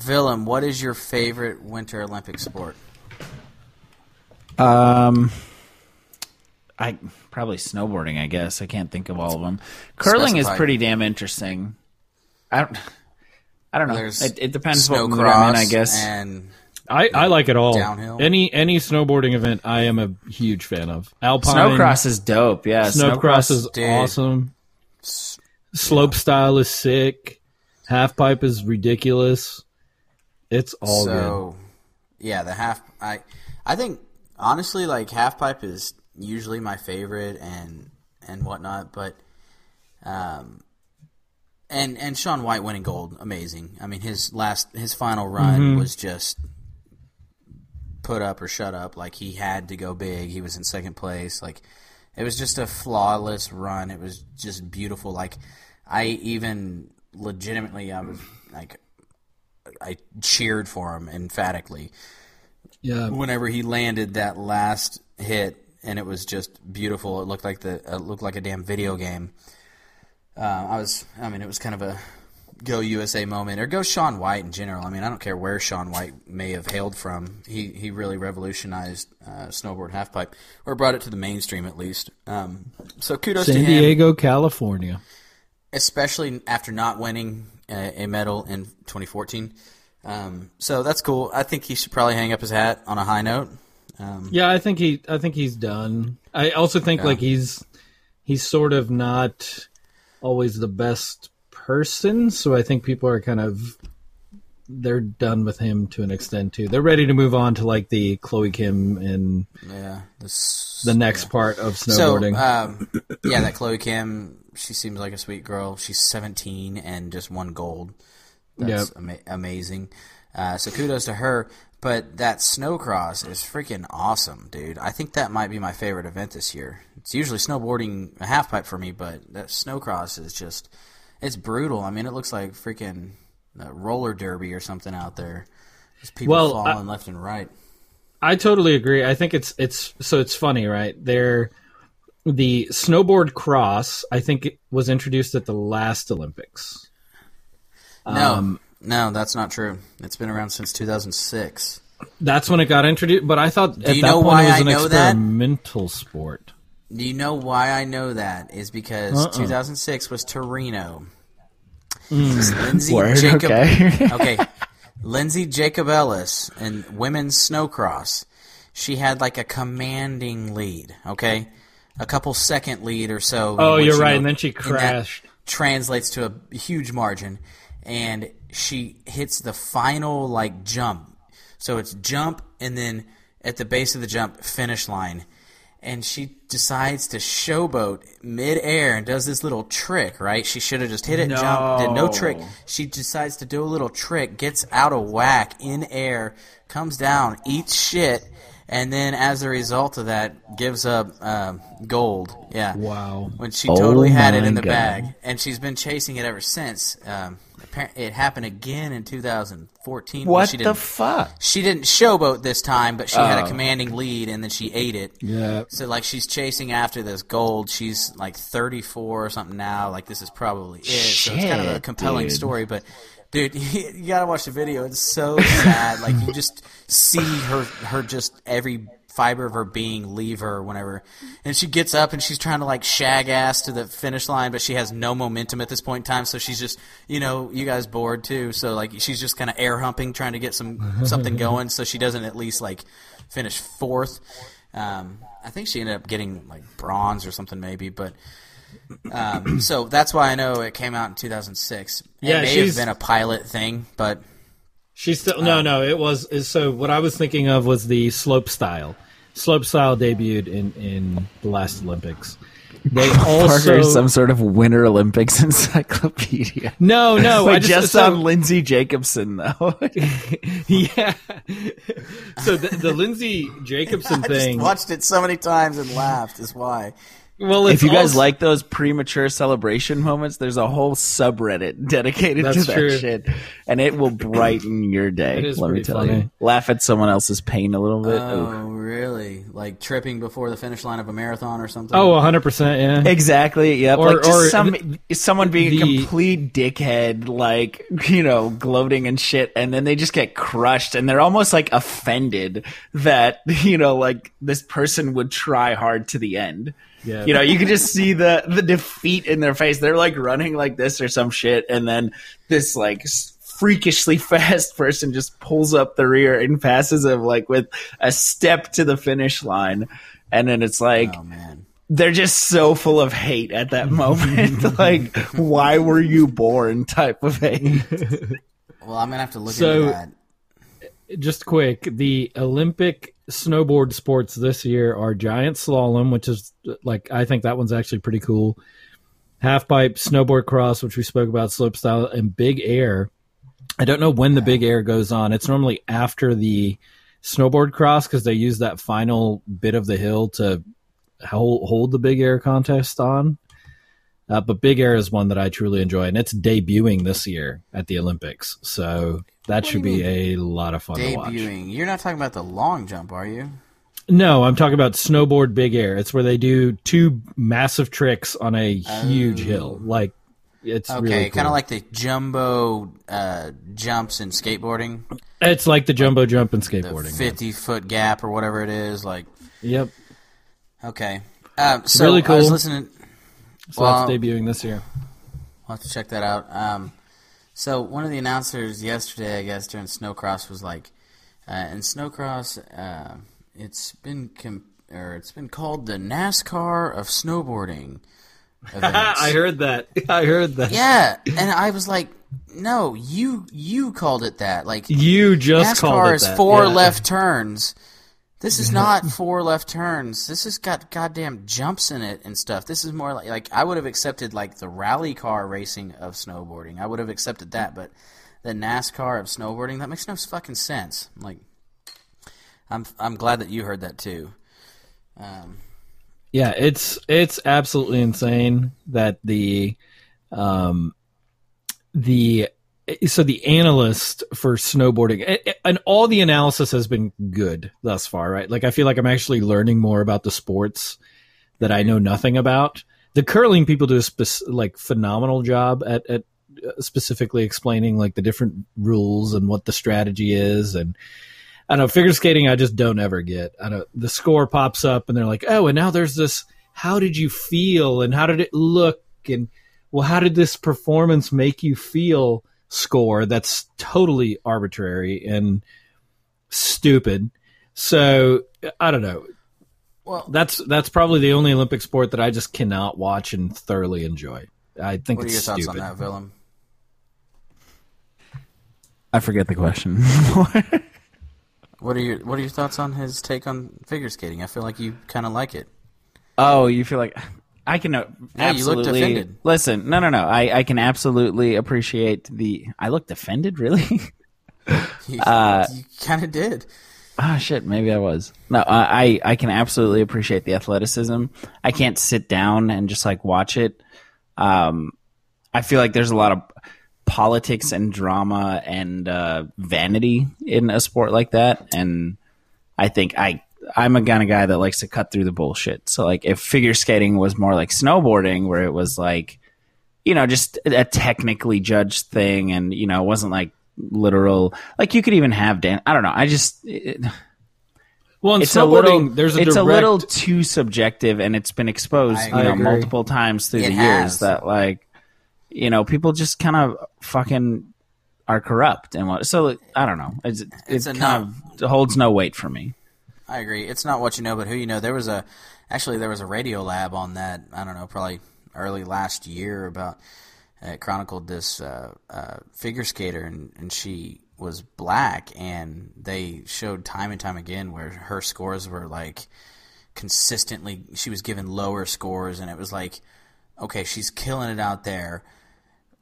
Willem, what is your favorite Winter Olympic sport? Um, I probably snowboarding. I guess I can't think of all of them. Curling is pretty damn interesting. I don't. I don't know. There's It, it depends what mood I'm in. I guess. and I, I like it all. Downhill. Any any snowboarding event, I am a huge fan of. Alpine Snowcross is dope. Yeah, Snowcross is Dude. awesome. Slope style is sick. Half pipe is ridiculous. It's all good. so yeah, the half. I I think honestly, like half pipe is usually my favorite and and whatnot, but um. And and Shaun White winning gold, amazing. I mean, his last his final run Mm-hmm. was just put up or shut up. Like he had to go big. He was in second place. Like it was just a flawless run. It was just beautiful. Like I even legitimately, I was like, I cheered for him emphatically Yeah. whenever he landed that last hit, and it was just beautiful. It looked like the it looked like a damn video game. Uh, I was, I mean, it was kind of a go USA moment, or go Shaun White in general. I mean, I don't care where Shaun White may have hailed from. He he really revolutionized uh, snowboard halfpipe, or brought it to the mainstream at least. Um, so kudos to San Diego, California. especially after not winning a, a medal in 2014. Um, so that's cool. I think he should probably hang up his hat on a high note. Um, Yeah, I think he I think he's done. I also think like he's he's sort of not always the best person, so I think people are kind of they're done with him to an extent too. They're ready to move on to like the Chloe Kim and yeah. This, the next part of so snowboarding. um, yeah, that Chloe Kim she seems like a sweet girl. She's 17 and just won gold. That's Yep. ama- amazing. Uh, so kudos to her. But that snowcross is freaking awesome, dude. I think that might be my favorite event this year. It's usually snowboarding a half pipe for me, but that snowcross is just it's brutal. I mean, it looks like freaking roller derby or something out there. Just people Well, falling left and right. I totally agree. I think it's it's so it's funny, right? There, the snowboard cross. I think it was introduced at the last Olympics. No, Um, no, that's not true. It's been around since 2006. That's when it got introduced. But I thought at you that know point why it was I an know that? experimental sport. Do you know why I know that? Is because Uh-uh. 2006 was Torino. Hmm. Lindsay Word, Jacob. okay. [LAUGHS] okay. Lindsey Jacobellis in women's snowcross. She had like a commanding lead. Okay, a couple second lead or so. Oh, you're right. know, and then she in that crashed. translates to a huge margin, and she hits the final like jump. So it's jump, and then at the base of the jump, finish line, and she decides to showboat midair and does this little trick. Right? She should have just hit it, and jump, did no No. trick. She decides to do a little trick, gets out of whack in air, comes down, eats shit. And then, as a result of that, gives up um gold. Yeah, Wow. when she Oh totally had it in the God. bag, and she's been chasing it ever since. Um, appar- it happened again in 2014. What she the fuck? she didn't showboat this time, but she had a Oh. commanding lead, and then she ate it. Yeah. So like she's chasing after this gold. She's like 34 or something now. Like this is probably it. so it's kind of a compelling dude. story, but. Dude, [LAUGHS] you gotta watch the video. It's so [LAUGHS] sad. Like you just see her, her just every fiber of her being leave her whenever, and she gets up and she's trying to like shag ass to the finish line, but she has no momentum at this point in time. So she's just, you know, you guys bored too. So like she's just kind of air humping, trying to get some [LAUGHS] something going, so she doesn't at least like finish fourth. Um, I think she ended up getting like bronze or something maybe, but um, so that's why I know it came out in 2006. Yeah, it may have been a pilot thing, but She's still no, no. It was so. What I was thinking of was the slope style. Slope style debuted in in the last Olympics. They [LAUGHS] also Parker's some sort of Winter Olympics [LAUGHS] encyclopedia. no, no. [LAUGHS] I just, so- on Lindsay Jacobson though. yeah. so the, the Lindsay Jacobson I thing. just watched it so many times and laughed. Is why. Well, if you guys also- like those premature celebration moments, there's a whole subreddit [LAUGHS] dedicated to that true. shit, and it will brighten your day. Let me pretty tell you. Laugh at someone else's pain a little bit. Ooh. Oh, really? Like tripping before the finish line of a marathon or something? oh, 100 percent. Yeah. Exactly. Yep. Or- like just or some the- someone being the- a complete dickhead, like you know, gloating and shit, and then they just get crushed, and they're almost like offended that [LAUGHS] you know, like this person would try hard to the end. Yeah. You know, you can just see the the defeat in their face. They're like running like this or some shit, and then this like freakishly [LAUGHS] fast person just pulls up the rear and passes him like with a step to the finish line, and then it's like Oh man. they're just so full of hate at that [LAUGHS] moment. [LAUGHS] like, why were you born? Type of hate. Well, I'm gonna have to look So- into that. just quick the olympic snowboard sports this year are giant slalom which is like i think that one's actually pretty cool. Half pipe snowboard cross which we spoke about slope style and big air. I don't know when the big air goes on. It's normally after the snowboard cross because they use that final bit of the hill to hold, hold the big air contest on uh, but big air is one that i truly enjoy and it's debuting this year at the olympics so that do should be a lot of fun to watch Debuting. You're not talking about the long jump, are you? no, I'm talking about snowboard big air. It's where they do two massive tricks on a huge hill. Like it's Okay, really kind of like the jumbo uh, jumps in skateboarding, it's like the jumbo jump in skateboarding. 50 foot gap or whatever it is. Like, Yep. okay. Um, so really I was listening. So Well- that's debuting this year. I'll have to check that out. Um, so one of the announcers yesterday, I guess, during Snowcross was like, uh, in Snowcross, uh, it's been com- or it's been called the NASCAR of snowboarding. [LAUGHS] I heard that. I heard that. Yeah, and I was like, no, you you called it that. Like You just called NASCAR it is that. four Yeah. left turns. This is not [LAUGHS] four left turns. This has got goddamn jumps in it and stuff. This is more like like I would have accepted like the rally car racing of snowboarding. I would have accepted that, but the NASCAR of snowboarding that makes no fucking sense. Like, I'm I'm glad that you heard that too. Um, Yeah, it's it's absolutely insane that the um the Eh, so the analyst for snowboarding a- a- and all the analysis has been good thus far, right? Like I feel like I'm actually learning more about the sports that I know nothing about. The curling people do a spec- like phenomenal job at at uh, specifically explaining like the different rules and what the strategy is and I don't know figure skating. I just don't ever get. I don't. The score pops up and they're like, oh, and now there's this. How did you feel and how did it look and well, how did this performance make you feel? Score that's totally arbitrary and stupid. So I don't know. well, That's that's probably the only Olympic sport that I just cannot watch and thoroughly enjoy. I think what are your it's thoughts stupid. on that, Willem? I forget the question. [LAUGHS] What are your What are your thoughts on his take on figure skating? I feel like you kind of like it. oh, you feel like I can uh, Yeah, you looked absolutely listen. No, no, no. I, I can absolutely appreciate the. I look defended, really. [LAUGHS] You, Uh, you kind of did. Ah, shit. Maybe I was. No, I, I I can absolutely appreciate the athleticism. I can't sit down and just like watch it. Um, I feel like there's a lot of politics and drama and uh, vanity in a sport like that, and I think I I'm a kind of guy that likes to cut through the bullshit. So like, if figure skating was more like snowboarding, where it was like, you know, just a technically judged thing, and you know, it wasn't like literal. Like you could even have Dan. I don't know. I just. It, Well, in it's a little there's a it's direct, a little too subjective and it's been exposed I you know agree. multiple times through It the has. years that like you know people just kind of fucking are corrupt and what so i don't know it's, It's it a kind of holds no weight for me I agree. It's not what you know, but who you know. There was a actually there was a Radiolab on that. I don't know, probably early last year about it chronicled this uh, uh, figure skater, and, and she was black, and they showed time and time again where her scores were like consistently. She was given lower scores, and it was like, okay, she's killing it out there.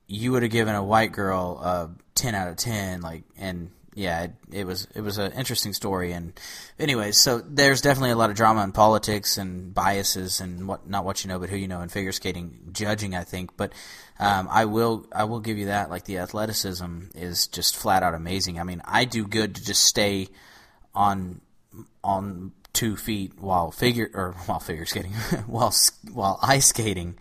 You would have given a white girl a ten out of ten, like, and yeah, it, it was it was an interesting story. And anyways, so there's definitely a lot of drama in politics and biases and what not what you know, but who you know in figure skating judging. I think, but um, I will I will give you that. Like the athleticism is just flat out amazing. I mean, I do good to just stay on on two feet while figure or while figure skating [LAUGHS] while while ice skating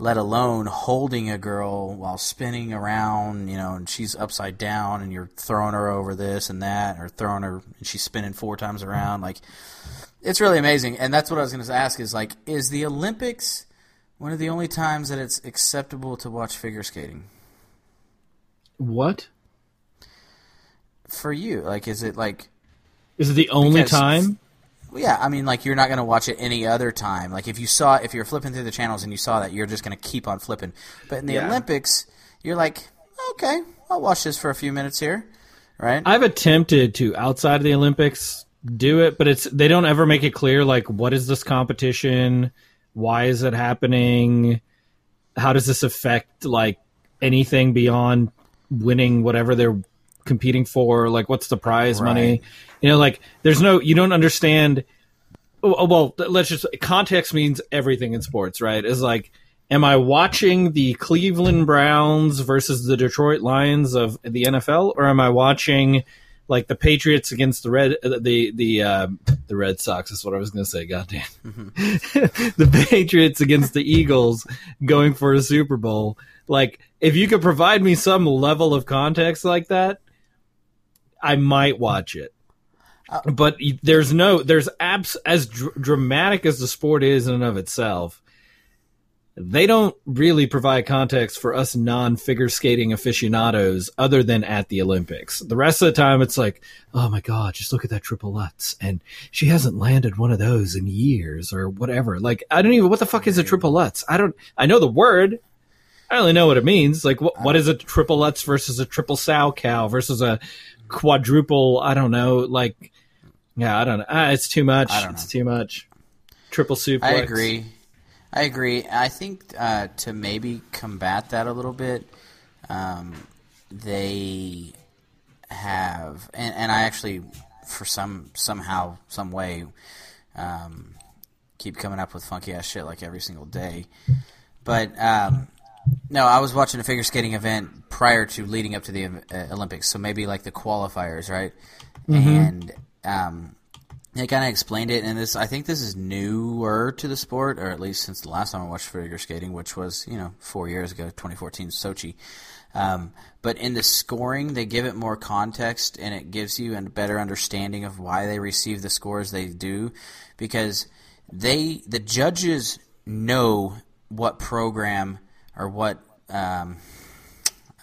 let alone holding a girl while spinning around, you know, and she's upside down and you're throwing her over this and that, or throwing her and she's spinning four times around. Like, it's really amazing. And that's what I was going to ask is like, is the Olympics one of the only times that it's acceptable to watch figure skating? what For you, like, is it like, is it the only Because- time? Well, yeah, I mean, like, you're not going to watch it any other time. Like, if you saw, if you're flipping through the channels and you saw that, you're just going to keep on flipping. But in the Yeah. Olympics, you're like, okay, I'll watch this for a few minutes here, right? I've attempted to outside of the Olympics do it, but it's they don't ever make it clear like what is this competition, why is it happening, how does this affect like anything beyond winning whatever they're competing for, like what's the prize money, Right. You know, like there's no you don't understand. oh, Well, let's just context means everything in sports, right? Is like. Am I watching the Cleveland Browns versus the Detroit Lions of the NFL, or am I watching like the Patriots against the Red the the uh, the Red Sox is what I was going to say. Goddamn, [LAUGHS] the Patriots against the Eagles going for a Super Bowl. Like, if you could provide me some level of context like that, I might watch it. Uh, but there's no there's abs as dr- dramatic as the sport is in and of itself they don't really provide context for us non-figure skating aficionados other than at the Olympics. The rest of the time it's like, oh my god, just look at that triple Lutz and she hasn't landed one of those in years or whatever. Like I don't even what the fuck is a triple Lutz? I don't I know the word. I only know what it means. Like what what uh. is a triple Lutz versus a triple Salchow versus a quadruple, I don't know, like Yeah, I don't know. Ah, it's too much. It's too much. Triple suplex. I agree. I agree. I think uh, to maybe combat that a little bit, um, they have, and, and I actually, for some somehow, some way, um, keep coming up with funky ass shit like every single day. But um, no, I was watching a figure skating event prior to leading up to the uh, Olympics, so maybe like the qualifiers, right? And um, they kind of explained it, and this I think this is newer to the sport, or at least since the last time I watched figure skating, which was you know four years ago, 2014 Sochi. Um, but in the scoring, they give it more context, and it gives you a better understanding of why they receive the scores they do, because they the judges know what program or what um,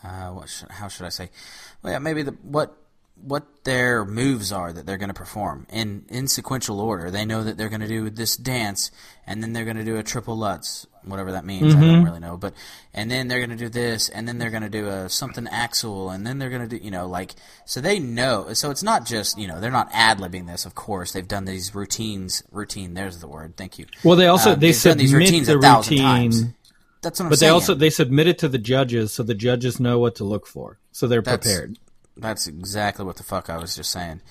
uh, what should, how should I say? Well, yeah, maybe the what what their moves are that they're going to perform in in sequential order. They know that they're going to do this dance, and then they're going to do a triple lutz, whatever that means. I don't really know, but and then they're going to do this, and then they're going to do a something Axel, and then they're going to do you know like so they know. So it's not just you know they're not ad libbing this. Of course, they've done these routines. Routine. There's the word. Thank you. Well, they also Um, they they've done these submit routines the a thousand routine, times. That's what I'm but they also they submit it to the judges, so the judges know what to look for, so they're That's- prepared. That's exactly what the fuck I was just saying.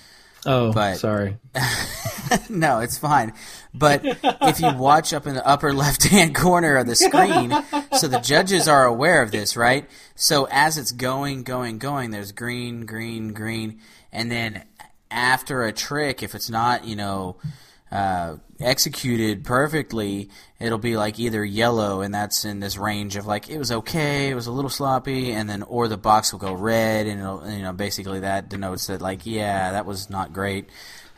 Oh, but- sorry. [LAUGHS] no, it's fine. But if you watch up in the upper left hand [LAUGHS] corner of the screen, so the judges are aware of this, right? So as it's going, going, going, there's green, green, green, and then after a trick, if it's not, you know, uh, executed perfectly, it'll be like either yellow, and that's in this range of like it was okay, it was a little sloppy, and then or the box will go red, and it'll, you know, basically that denotes that like yeah, that was not great.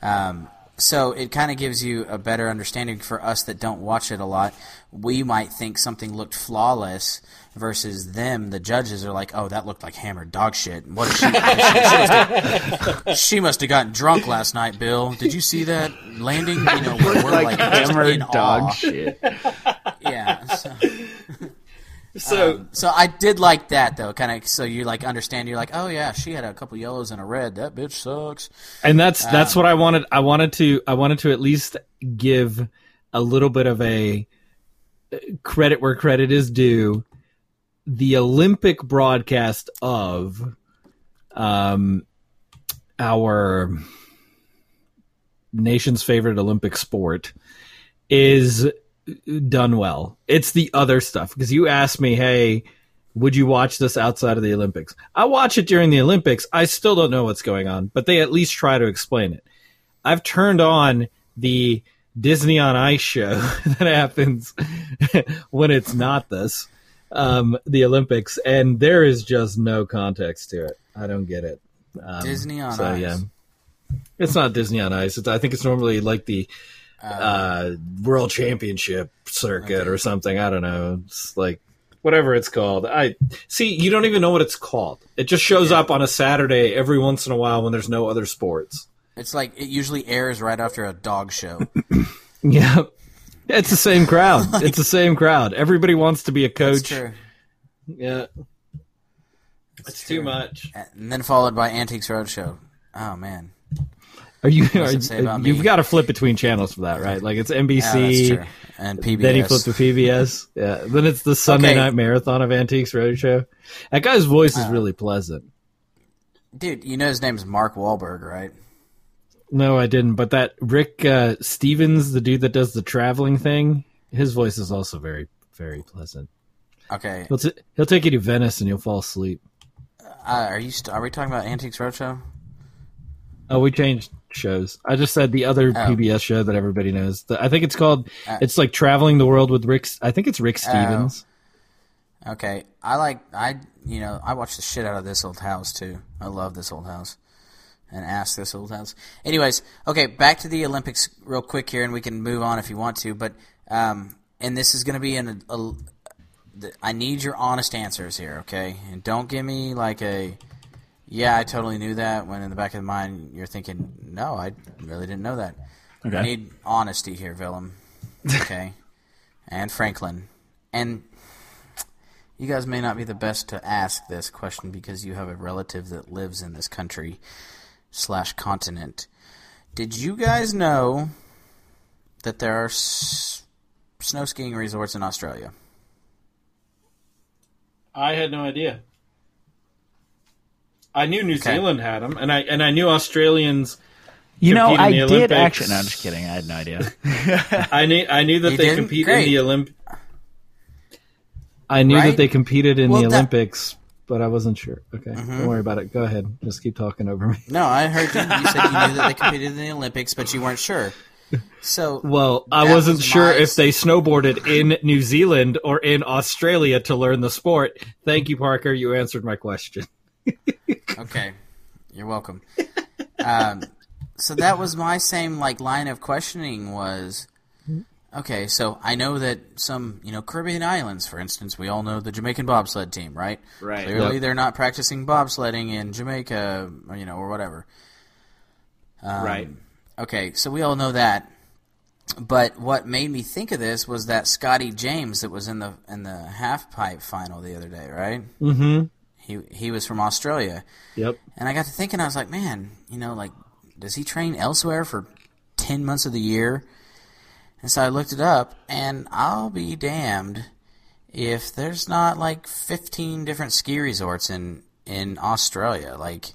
Um, so it kind of gives you a better understanding for us that don't watch it a lot. We might think something looked flawless versus them. The judges are like, "Oh, that looked like hammered dog shit." What is she? she, must have, she must have gotten drunk last night, Bill. Did you see that landing? You know, we're, we're like, just hammered in dog awe. shit. [LAUGHS] Yeah. So, [LAUGHS] So so I did like that though, kind of. So you like understand. You're like, "Oh yeah, she had a couple yellows and a red. That bitch sucks." and that's that's Um, what I wanted. I wanted to I wanted to at least give a little bit of a uh, credit where credit is due. The Olympic broadcast of um, our nation's favorite Olympic sport is done well. It's the other stuff because you asked me, hey, would you watch this outside of the Olympics? I watch it during the Olympics. I still don't know what's going on, but they at least try to explain it. I've turned on the Disney on Ice show [LAUGHS] that happens [LAUGHS] when it's not this, um, the Olympics, and there is just no context to it. I don't get it. Um, Disney on so, Ice. Yeah. It's not Disney on Ice. It's, I think it's normally like the uh, World Championship circuit or something. I don't know. It's like whatever it's called. I see. You don't even know what it's called. It just shows up on a Saturday every once in a while when there's no other sports. It's like it usually airs right after a dog show. [LAUGHS] Yeah, it's the same crowd. [LAUGHS] it's the same crowd. Everybody wants to be a It's coach. true. Yeah, it's too much. And then followed by Antiques Roadshow. Oh man. Are you? Are, say about you've me? got to flip between channels for that, right? Like it's Yeah, that's NBC. true. And PBS. Then he flipped to PBS. Yeah. Then it's the Sunday Okay. night marathon of Antiques Roadshow. That guy's voice Uh, is really pleasant. Dude, you know his name's Mark Walberg, right? No, I didn't. But that Rick uh, Stevens, the dude that does the traveling thing, his voice is also very, very pleasant. Okay. He'll, t- he'll take you to Venice and you'll fall asleep. Uh, are you? St- are we talking about Antiques Roadshow? Oh, we changed shows. I just said the other Oh. PBS show that everybody knows. The, I think it's called. Uh, it's like traveling the world with Rick. I think it's Rick Stevens. Okay. I like. I you know I watch the shit out of this old house too. I love this old house. And ask this old house. Anyways, okay, back to the Olympics real quick here, and we can move on if you want to. But um, and this is going to be an. a, a. I need your honest answers here, okay? And don't give me like a. Yeah, I totally knew that. When in the back of the mind, you're thinking, no, I really didn't know that. Okay. I need honesty here, Willem. Okay, [LAUGHS] and Franklin, and you guys may not be the best to ask this question because you have a relative that lives in this country slash continent. Did you guys know that there are s- snow skiing resorts in Australia? I had no idea. I knew New Okay. Zealand had them, and I and I knew Australians. You know, compete in I the did Olympics. actually. No, I'm just kidding. I had no idea. [LAUGHS] I knew I knew that You they didn't? compete Great. in the Olymp. I knew Right? that they competed in Well, the that- Olympics, but I wasn't sure. Okay, Mm-hmm. don't worry about it. Go ahead. Just keep talking over me. No, I heard you. You said you knew that they [LAUGHS] competed in the Olympics, but you weren't sure. So, Well, I wasn't was sure if they snowboarded in New Zealand or in Australia to learn the sport. Thank you, Parker. You answered my question. [LAUGHS] okay, you're welcome. Um, so that was my same like line of questioning was, okay, so I know that some you know Caribbean islands, for instance, we all know the Jamaican bobsled team, right? Right. Clearly, Yep. they're not practicing bobsledding in Jamaica, or, you know, or whatever. Um, right. Okay, so we all know that. But what made me think of this was that Scotty James that was in the in the half pipe final the other day, right? Mm-hmm. He he was from Australia, Yep. and I got to thinking, I was like, man, you know, like, does he train elsewhere for ten months of the year? And so I looked it up, and I'll be damned if there's not like fifteen different ski resorts in in Australia, like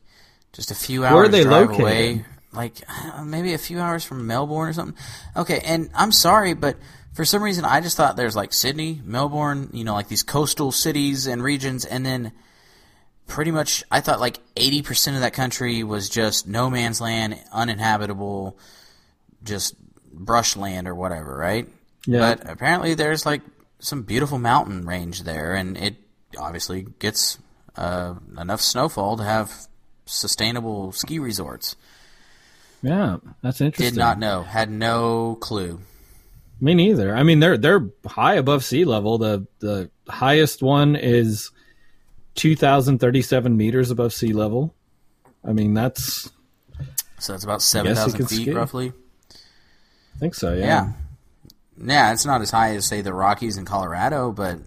just a few hours Where are they drive located? away, like know, [SIGHS] maybe a few hours from Melbourne or something. Okay, and I'm sorry, but for some reason I just thought there's like Sydney, Melbourne, you know, like these coastal cities and regions, and then pretty much I thought like 80% of that country was just no man's land, uninhabitable, just brushland or whatever, right? Yeah. But apparently there's like some beautiful mountain range there, and it obviously gets uh, enough snowfall to have sustainable ski resorts. Yeah, that's interesting. Did not know, had no clue. Me neither. I mean, they're they're high above sea level. The the highest one is two thousand thirty seven meters above sea level. I mean, that's So that's about 7,000 feet ski. roughly. I think so. Yeah. Yeah. Yeah, it's not as high as, say, the Rockies in Colorado, but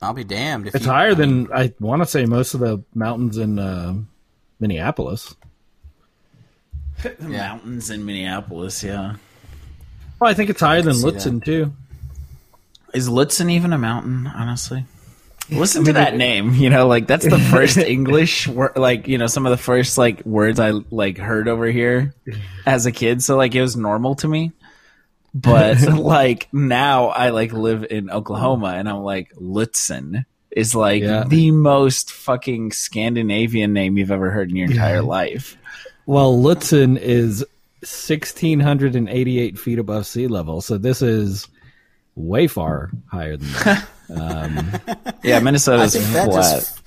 I'll be damned if It's you, higher than I want to say most of the mountains in uh, Minneapolis. The mountains in Minneapolis, yeah. Well, I think it's higher than see Lutsen too. Is Lutsen even a mountain, honestly? [LAUGHS] Listen to that name, you know, like that's the [LAUGHS] first English word, like, you know, some of the first like words I like heard over here as a kid. So like it was normal to me. But [LAUGHS] like now I like live in Oklahoma and I'm like Lutsen is like Yeah. the most fucking Scandinavian name you've ever heard in your entire life. Well, Lutsen is sixteen hundred and eighty eight feet above sea level, so this is way far higher than that. [LAUGHS] Um, yeah, Minnesota's I think that flat. just.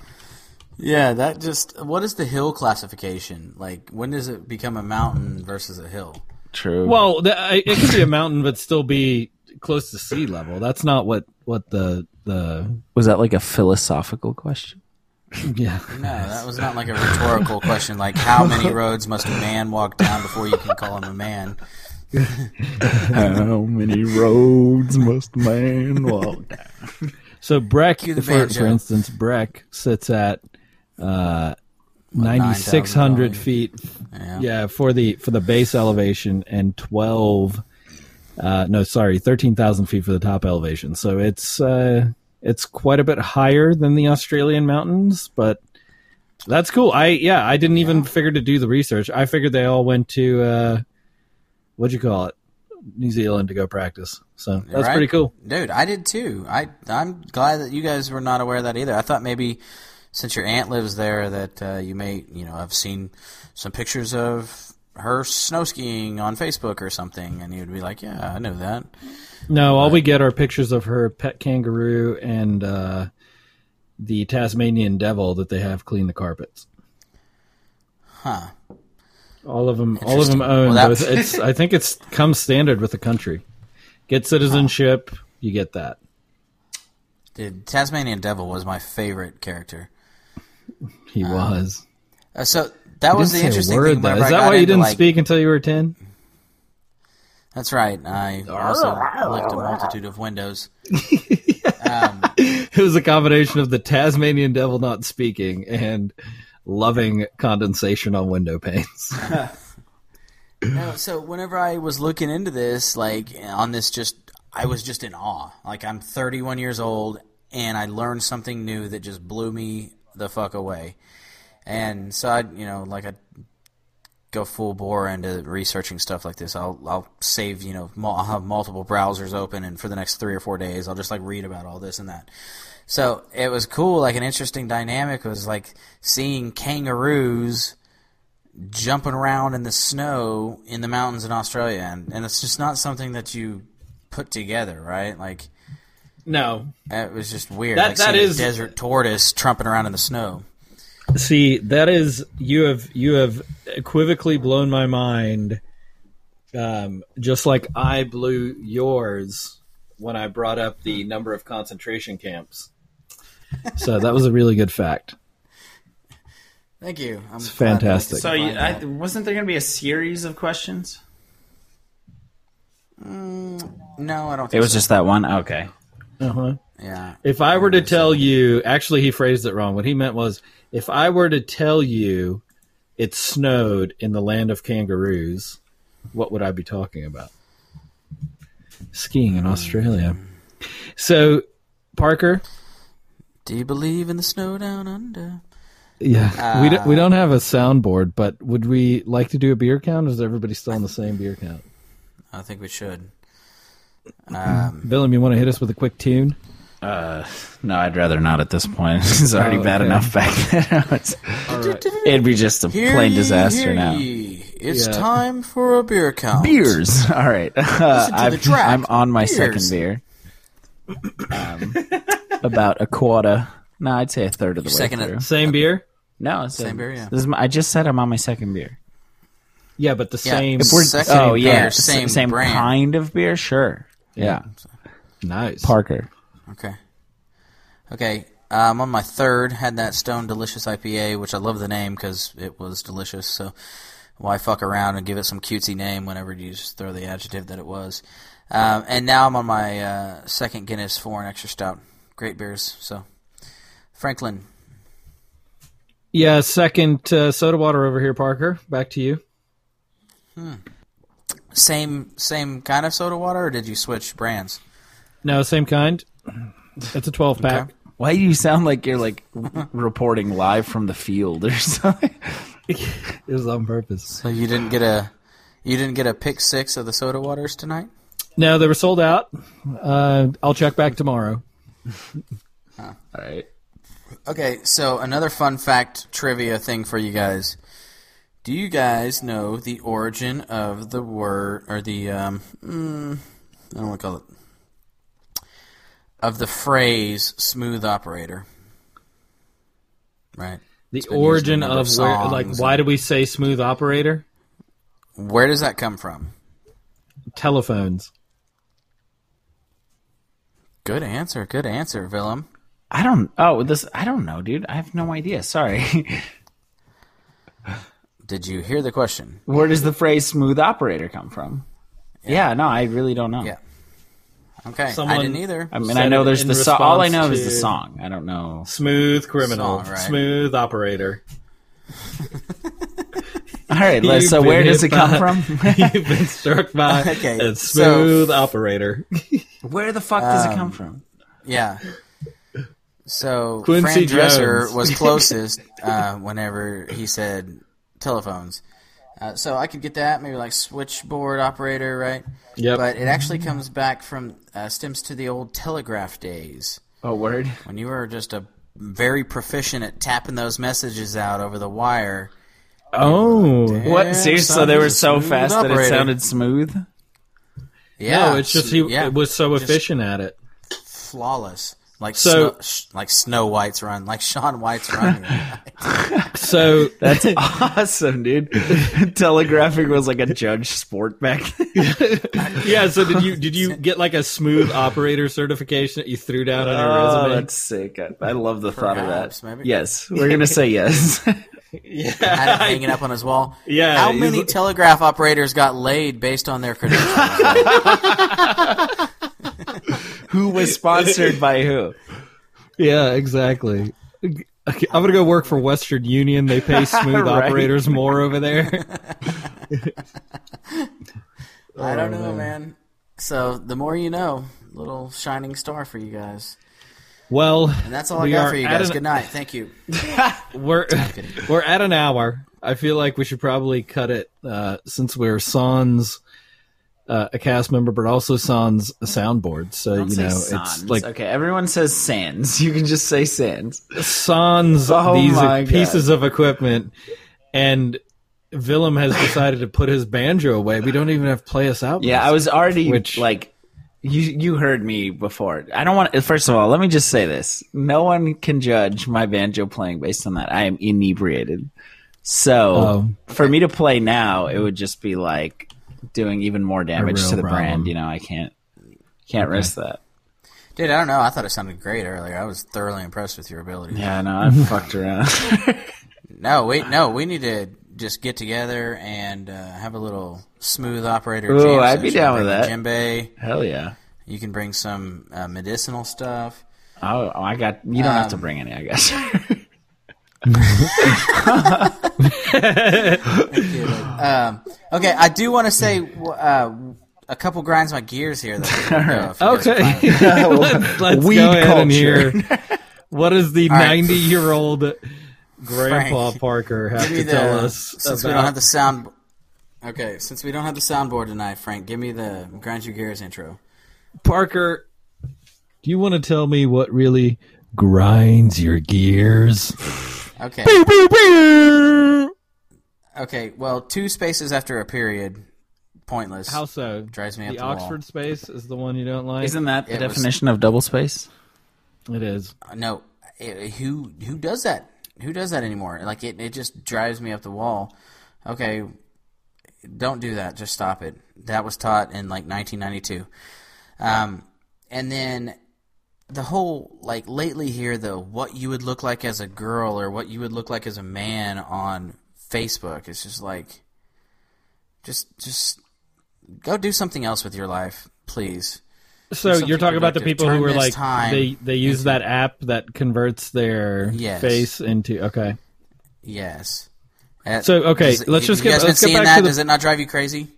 Yeah, that just. What is the hill classification? Like, when does it become a mountain versus a hill? True. well, the, I- it could be a mountain, but still be close to sea level. That's not what what the the was that like a philosophical question? [LAUGHS] yeah. No, that was not like a rhetorical question. Like, how many roads must a man walk down before you can call him a man? How many roads must man walk? Down? So Breck, Cue the for, for instance, Breck sits at uh, What, ninety six hundred 9,000 feet. Yeah. Yeah, for the for the base elevation and twelve. Uh, no, sorry, thirteen thousand feet for the top elevation. So it's uh, it's quite a bit higher than the Australian mountains, but that's cool. I yeah, I didn't even figure to do the research. I figured they all went to uh, what'd you call it, New Zealand to go practice. So that's Right? pretty cool. Dude, I did too. I I'm glad that you guys were not aware of that either. I thought maybe since your aunt lives there that uh, you may, you know, have seen some pictures of her snow skiing on Facebook or something, and you'd be like, "Yeah, I know that." No, all we get are pictures of her pet kangaroo and uh, the Tasmanian devil that they have clean the carpets. Huh? All of them, all of them own. Well, that- both. It's. I think it's comes standard with the country. Get citizenship, you get that. Dude, Tasmanian Devil was my favorite character. [LAUGHS] He was. Uh, so that You was the interesting word, thing. though. Is that why you didn't like- speak until you were ten? That's right. I also licked a multitude of windows. [LAUGHS] It was a combination of the Tasmanian devil not speaking and loving condensation on window panes. [LAUGHS] No, so whenever I was looking into this, like on this, just I was just in awe. Like I'm 31 years old, and I learned something new that just blew me the fuck away. And so I, you know, like I go full bore into researching stuff like this. I'll I'll save, you know, I'll have multiple browsers open, and for the next three or four days, I'll just like read about all this and that. So it was cool. Like an interesting dynamic was like seeing kangaroos jumping around in the snow in the mountains in Australia, and, and it's just not something that you put together, right? Like No. it was just weird. That- like that seeing is- a desert tortoise trumping around in the snow. See, that is you have you have equivocally blown my mind. Um, just like I blew yours when I brought up the number of concentration camps. So that was a really good fact. Thank you. I'm It's glad that I fantastic. So you, I, wasn't there going to be a series of questions? no, I don't. Think It was so. just that one. Okay. Uh-huh. yeah. If I were to tell you, actually, he phrased it wrong. What he meant was, if I were to tell you it snowed in the land of kangaroos, what would I be talking about? Skiing in Australia. So, Parker, Do you believe in the snow down under? yeah, we don't, we don't have a soundboard, but would we like to do a beer count? Or is everybody still on the same beer count? I think we should. Um, Willem, you want to hit us with a quick tune? Uh, no, I'd rather not at this point. [LAUGHS] it's already Oh, bad okay. enough back then. [LAUGHS] It's- It'd be just a hear plain ye, disaster now. ye. It's Yeah. time for a beer count. Beers. [LAUGHS] All right. Uh, I've, I'm on my Beers. second beer. Um, about a quarter. No, I'd say a third of the way second- through. Same beer? No, it's Same a, beer, yeah. This is my, I just said I'm on my second beer. Yeah, but the Yeah, same. if we're- Second oh beer, yeah, same same brand. kind of beer. Sure. Yeah. nice. Parker. Okay. Okay. I'm on my third. Had that Stone Delicious IPA, which I love the name because it was delicious. So why fuck around and give it some cutesy name whenever you just throw the adjective that it was. Um, and now I'm on my uh, second Guinness Foreign Extra Stout. Great beers. So Franklin. Yeah, second uh, soda water over here, Parker. Back to you. Same same kind of soda water, or did you switch brands? No, same kind. It's a 12 pack. Okay. Why do you sound like you're like [LAUGHS] reporting live from the field or something? It was on purpose. So you didn't get a you didn't get a pick six of the soda waters tonight. No, they were sold out. Uh, I'll check back tomorrow. [LAUGHS] All right. Okay, so another fun fact trivia thing for you guys. Do you guys know the origin of the word or the um mm, I don't want to call it of the phrase smooth operator? Right. The It's been used in a origin number of where, like, why do we say smooth operator? Where does that come from? Telephones. Good answer. Good answer, Willem. I don't. Oh, this. I don't know, dude. I have no idea. Sorry. [LAUGHS] Did you hear the question? Where does the phrase "smooth operator" come from? Yeah. no, I really don't know. Yeah. Okay, Someone- I didn't either. I mean, I know there's the song. All I know is the song. I don't know. Smooth criminal. Song, right. Smooth operator. [LAUGHS] All right. let's- so where does hit it come from? [LAUGHS] You've been struck by [LAUGHS] Okay, a so- smooth operator. where the fuck does it Um, come from? Yeah. So Quincy Fran Dresser Jones. was closest uh, whenever he said telephones. Uh, so I could get that, maybe like switchboard operator, right? Yep. But it actually comes back from uh, stems to the old telegraph days Oh, word. when you were just a very proficient at tapping those messages out over the wire. Oh. What? Yeah, Seriously? So they were so smooth fast that it sounded smooth. Yeah, no, it's just he yeah, it was so just efficient at it. flawless, like So- Snow, sh- like Snow White's run, like Shaun White's run. [LAUGHS] So That's awesome, dude. [LAUGHS] Telegraphing was like a judge sport back then. [LAUGHS] yeah, so did you did you get like a smooth operator certification that you threw down on your Oh, resume? that's sick. I, I love the thought of that. maybe. Yes, we're gonna say yes. had it hanging up on his wall. Yeah, How many telegraph operators got laid based on their credentials? Who was sponsored by who? [LAUGHS] Yeah, exactly. Okay, I'm gonna go work for Western Union. They pay [LAUGHS] smooth Right. operators more over there. [LAUGHS] I don't know, man. man. So the more you know, little shining star for you guys. Well, And that's all I got for you guys. an- Good night. Thank you. we're we're at an hour. I feel like we should probably cut it uh, since we're Sans uh, a cast member, but also Sans a soundboard. So Don't you know, Sans. it's like okay, everyone says Sans. [LAUGHS] You can just say Sans. Sans [LAUGHS] Oh these my God. pieces of equipment, and Willem has [LAUGHS] decided to put his banjo away. We don't even have play us out. Yeah, I was already Which- like, you you heard me before. I don't want. First of all, let me just say this: no one can judge my banjo playing based on that. I am inebriated. So Oh. for me to play now, it would just be like doing even more damage to the problem. brand. You know, I can't can't risk that. Dude, I don't know. I thought it sounded great earlier. I was thoroughly impressed with your ability. Yeah, no, [LAUGHS] I fucked around. [LAUGHS] No, wait, no. We need to just get together and uh, have a little smooth operator. Ooh, I'd be down with that. Djembe. Hell yeah. You can bring some uh, medicinal stuff. Oh, I got. You don't have to Um, bring any, I guess. [LAUGHS] Um, okay, I do want to say uh, a couple grinds my gears here. Though, if you guys are Okay, fine with [LAUGHS] it. let's, let's Weed go ahead and culture. hear [LAUGHS] what does the ninety-year-old Grandpa Frank, Parker have Give me to tell us since we don't have the sound. Okay, since we don't have the soundboard tonight, Frank, give me the grind your gears intro. Parker, do you want to tell me what really grinds your gears? Okay. Pew, pew, pew. Okay. Well, two spaces after a period, pointless. How so? Drives me up the the wall. Oxford space is the one you don't like. Isn't that the It was- definition of double space? it is? Uh, no, eh, who who does that? Who does that anymore? Like it, it just drives me up the wall. Okay, don't do that. Just stop it. That was taught in like 1992. Um, and then the whole like lately here though, what you would look like as a girl or what you would look like as a man on Facebook. It's just like, just just go do something else with your life, please. So you're talking about the people who Turn this like they they use that app that converts their Yes. face into okay. Yes. So, okay, let's you- just get- let's get back that. to the- Does it not drive you crazy?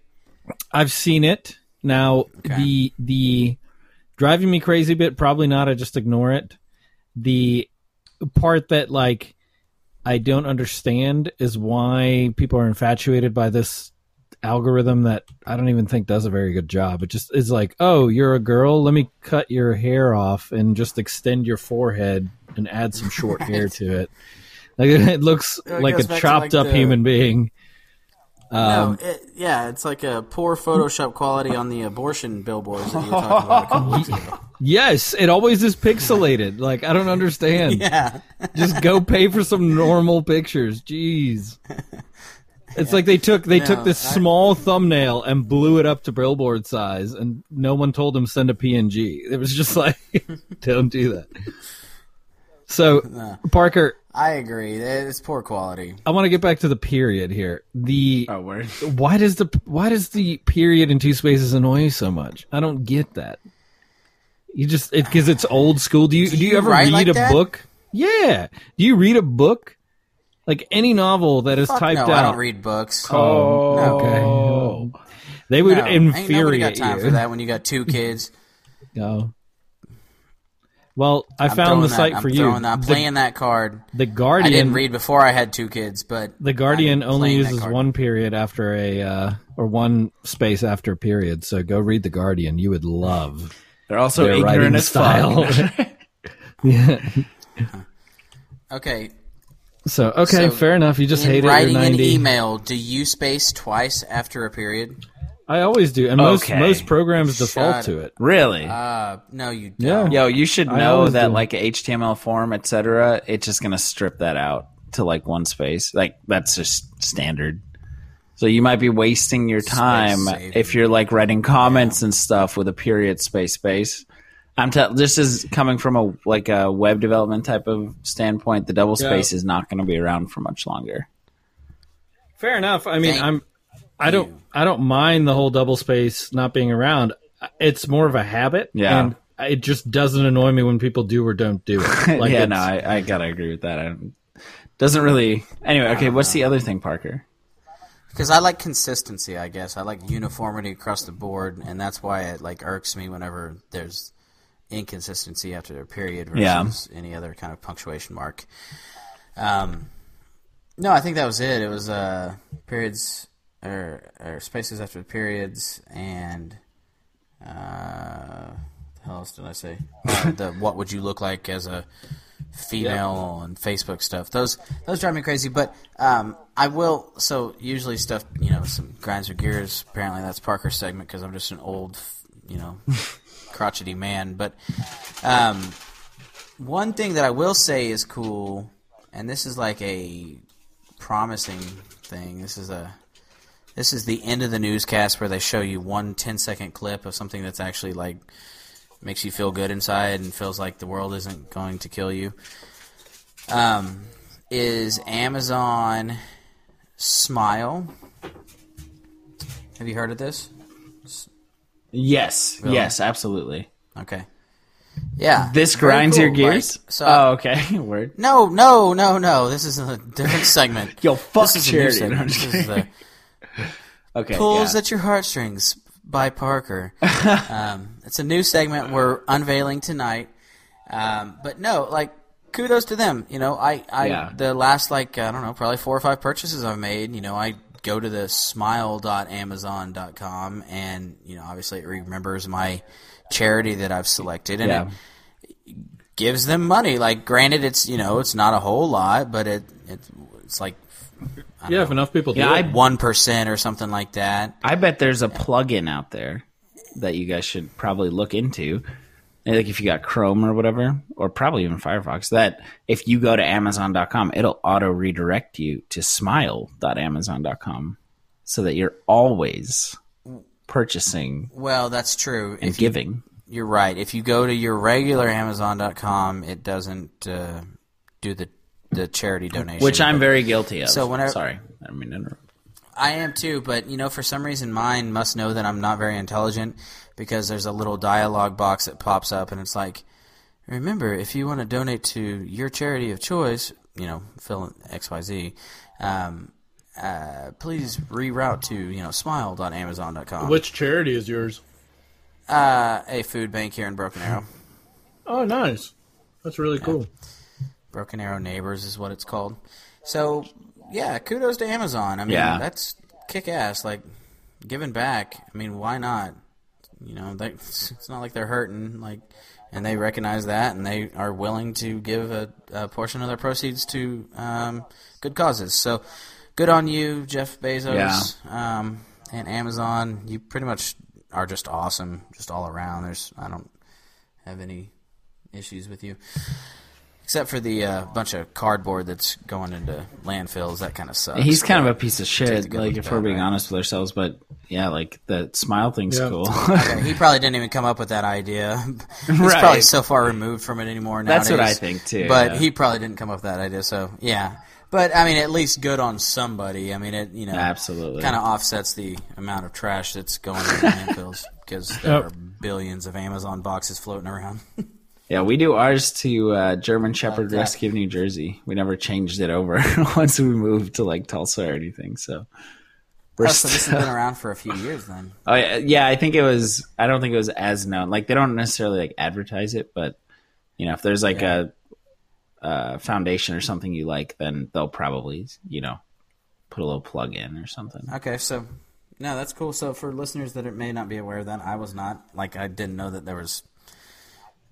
I've seen it. Now Okay. the the driving me crazy bit probably not. I just ignore it. The part that like I don't understand is why people are infatuated by this algorithm that I don't even think does a very good job. It just is like, oh, you're a girl. Let me cut your hair off and just extend your forehead and add some short [LAUGHS] hair to it. Like [LAUGHS] it looks It like a goes back to, chopped like, up the- human being. Um, no, it, yeah, it's like a poor Photoshop quality on the abortion billboards that you were talking about a couple [LAUGHS] weeks ago. Yes, it always is pixelated. Like I don't understand. [LAUGHS] Yeah, Just go pay for some normal pictures. Jeez. It's like they took they took this I- small thumbnail and blew it up to billboard size, and no one told them send a PNG. It was just like, [LAUGHS] don't do that. So, [LAUGHS] No. Parker, I agree. It's poor quality. I want to get back to the period here. The Oh, word. [LAUGHS] why does the why does the period in two spaces annoy you so much? I don't get that. You just it because it's old school. Do you do, you, you ever read like a that? book? Yeah. Do you read a book? Like any novel that is Fuck typed no, out. I don't read books. Oh, oh No. okay. They would No, ain't nobody infuriate got time you. for that when you got two kids. [LAUGHS] No. Well, I I'm found the that- site I'm for you. that- I'm The, playing that card. the Guardian. I didn't read before I had two kids, but The Guardian I'm only uses one period after a uh, or one space after a period. So go read the Guardian. You would love They're also their ignorant writing as style. [LAUGHS] yeah. okay. So okay, So, fair enough. You just in hate it. You're writing an email, do you space twice after a period? I always do, and most Okay. most programs default Shut to it. really? Uh, no, you don't. Yo, you should I know always that do. like HTML form, etc. It's just gonna strip that out to like one space. Like that's just standard. So you might be wasting your time saving. if you're like writing comments and stuff with a period space space. I'm tell this is coming from a like a web development type of standpoint. The double Yeah. space is not going to be around for much longer. Fair enough. I mean, Thank I'm I don't I don't mind the whole double space not being around. It's more of a habit. Yeah. And it just doesn't annoy me when people do or don't do it. [LAUGHS] Like yeah, no, I, I gotta agree with that. I don't- doesn't really. Anyway, okay. What's the other thing, Parker? Because I like consistency, I guess. I like uniformity across the board, and that's why it like irks me whenever there's inconsistency after a period versus Yeah. any other kind of punctuation mark. Um, no, I think that was it. It was uh, periods or, or spaces after the periods, and uh, the hell else did I say? Uh, the [LAUGHS] what would you look like as a female and Facebook stuff. Those those drive me crazy. But um, I will. So usually stuff, you know, some grinds or gears. Apparently that's Parker's segment because I'm just an old, you know, [LAUGHS] crotchety man. But um, one thing that I will say is cool, and this is like a promising thing. This is a this is the end of the newscast where they show you one 10 second clip of something that's actually like makes you feel good inside and feels like the world isn't going to kill you. Um, is Amazon Smile? Have you heard of this? Yes, Really? yes, absolutely. Okay. Yeah. This grinds your gears. Like, so oh, okay. [LAUGHS] Word. no, no, no, no. This is a different [LAUGHS] segment. Yo, fuck this a charity. segment. No, I'm just This is the Okay. Pulls yeah. at your heartstrings by Parker. [LAUGHS] um, it's a new segment we're unveiling tonight. Um, but no, like kudos to them. You know, I, I Yeah. the last like I don't know, probably four or five purchases I've made. You know, I go to the smile.amazon.com and you know, obviously it remembers my charity that I've selected and Yeah. it gives them money. Like, granted, it's you know, it's not a whole lot, but it, it it's like yeah, if enough people do Yeah, it. One percent or something like that. I bet there's a plugin out there that you guys should probably look into. Like if you got Chrome or whatever, or probably even Firefox, that if you go to Amazon.com, it'll auto redirect you to smile.amazon.com so that you're always purchasing Well, that's true. and If you, giving. you're right. If you go to your regular Amazon.com, it doesn't uh, do the the charity donation. Which I'm But very guilty of. So whenever- Sorry. I mean, interrupt. I am too, but you know, for some reason, mine must know that I'm not very intelligent because there's a little dialogue box that pops up, and it's like, remember, if you want to donate to your charity of choice, you know, fill in X Y Z. Um, uh, please reroute to you know smile.amazon.com. Which charity is yours? uh, a food bank here in Broken Arrow. Oh, nice. That's really cool. Broken Arrow Neighbors is what it's called. So, yeah, kudos to Amazon. I mean, Yeah. that's kick ass. Like, giving back. I mean, why not? You know, they, [LAUGHS] it's not like they're hurting. Like, and they recognize that, and they are willing to give a, a portion of their proceeds to um, good causes. So, good on you, Jeff Bezos, um, and Amazon. You pretty much are just awesome, just all around. There's, I don't have any issues with you. Except for the uh, bunch of cardboard that's going into landfills, that kind of sucks. He's kind of a piece of shit, like if we're being right? honest with ourselves. But yeah, like the smile thing's Yeah. cool. [LAUGHS] Okay, he probably didn't even come up with that idea. [LAUGHS] He's Right. probably so far removed from it anymore nowadays. That's what I think, too, But yeah. he probably didn't come up with that idea. So yeah, but I mean, at least good on somebody. I mean, it you know Absolutely. kind of offsets the amount of trash that's going into landfills because there Yep. are billions of Amazon boxes floating around. [LAUGHS] Yeah, we do ours to uh, German Shepherd. Rescue, New Jersey. We never changed it over [LAUGHS] once we moved to like Tulsa or anything. So we're oh, so this still- has been [LAUGHS] around for a few years then. Oh yeah, yeah. I think it was. I don't think it was as known. Like they don't necessarily like advertise it, but you know, if there's like a, a foundation or something you like, then they'll probably you know put a little plug in or something. Okay, so no, that's cool. So for listeners that it may not be aware of that, I was not like I didn't know that there was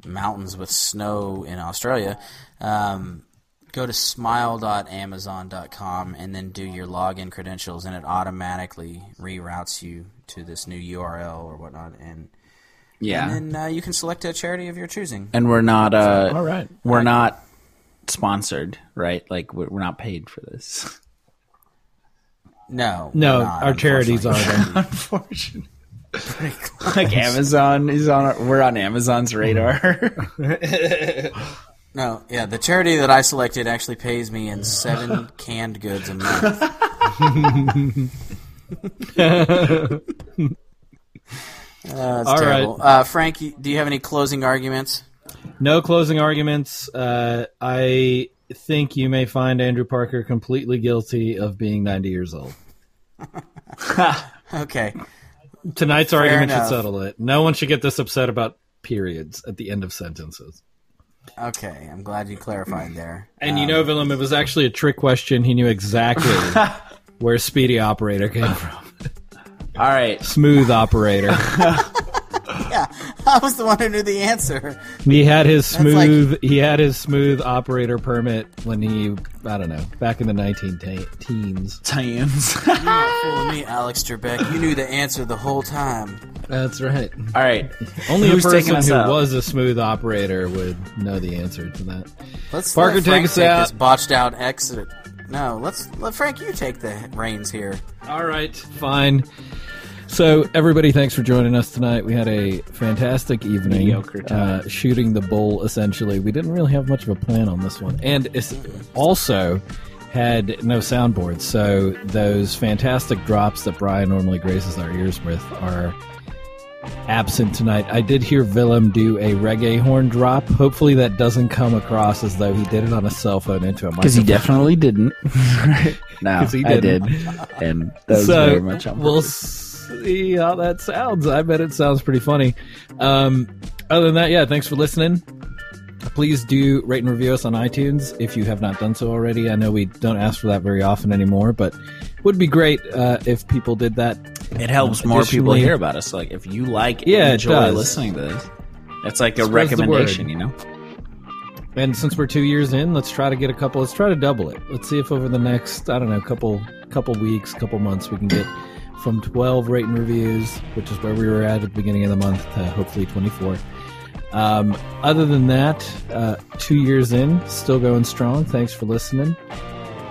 mountains with snow in Australia. Um, go to smile.amazon.com and then do your login credentials, and it automatically reroutes you to this new URL or whatnot, and Yeah, and then uh, you can select a charity of your choosing. and we're not. Uh, All right. we're not sponsored, right? Like we're, we're not paid for this. No, No, not, our charities are unfortunately. [LAUGHS] them. [LAUGHS] Unfortunately. like Amazon is on. Our, we're on Amazon's radar. [LAUGHS] No, yeah, the charity that I selected actually pays me in seven canned goods a month. [LAUGHS] Uh, that's All terrible. Uh, Frank, do you have any closing arguments? No closing arguments. Uh, I think you may find Andrew Parker completely guilty of being 90 years old. Okay. Tonight's argument enough. should settle it. No one should get this upset about periods at the end of sentences. Okay. I'm glad you clarified there. And you um, know, Willem, it was actually a trick question. He knew exactly [LAUGHS] where Speedy Operator came from. All right. Smooth Operator. [LAUGHS] Yeah, [LAUGHS] I was the one who knew the answer. He had his That's like- smooth. he had his smooth operator permit when he, I don't know, back in the nineteen teens. Tans. [LAUGHS] You're not fooling me, Alex Trebek. You knew the answer the whole time. That's right. All right. Only Who's a person who out? was a smooth operator would know the answer to that. Let's Parker, let take us take out. this botched out exit. No, let's let Frank. You take the reins here. All right, fine. So, everybody, thanks for joining us tonight. We had a fantastic evening uh, shooting the bull, essentially. We didn't really have much of a plan on this one. And it's also had no soundboard. So, those fantastic drops that Brian normally graces our ears with are absent tonight. I did hear Willem do a reggae horn drop. Hopefully, that doesn't come across as though he did it on a cell phone into a microphone. Because he definitely didn't. [LAUGHS] [LAUGHS] no, he I did. didn't. And that was so very much on we'll purpose. See how that sounds. I bet it sounds pretty funny. Um, other than that, yeah, thanks for listening. Please do rate and review us on iTunes if you have not done so already. I know we don't ask for that very often anymore, but it would be great uh, if people did that. It helps more people hear about us. Like if you like and Yeah, enjoy listening to this, it's like a Spreads recommendation, you know. And since we're two years in, let's try to get a couple. Let's try to double it. Let's see if over the next I don't know couple couple weeks, couple months, we can get from twelve rate and reviews, which is where we were at at the beginning of the month, to hopefully twenty four. Um, other than that, uh, two years in, still going strong. Thanks for listening.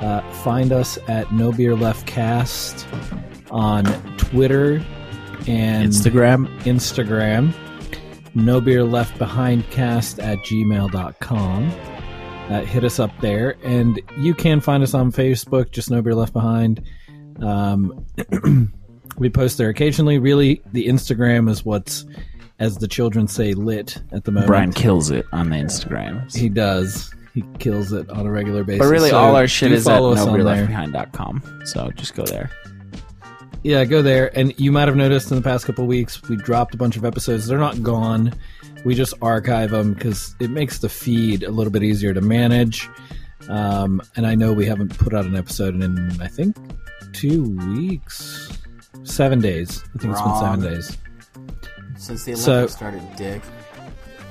Uh, find us at No Beer Left Cast on Twitter and Instagram. Instagram, no beer left behind cast at gmail.com. Uh, hit us up there. And you can find us on Facebook, just no beer left behind. Um, [CLEARS THROAT] we post there occasionally. Really, the Instagram is what's, as the children say, lit at the moment. Brian kills it on the Instagram. He does. He kills it on a regular basis. But really, So all our shit is at follow us on nobeerleftbehind.com. So just go there. Yeah, go there. And you might have noticed in the past couple weeks, we dropped a bunch of episodes. They're not gone. We just archive them because it makes the feed a little bit easier to manage. Um, and I know we haven't put out an episode in, I think, two weeks, seven days. I think it's been seven days. Since the Olympics So- started, Dick.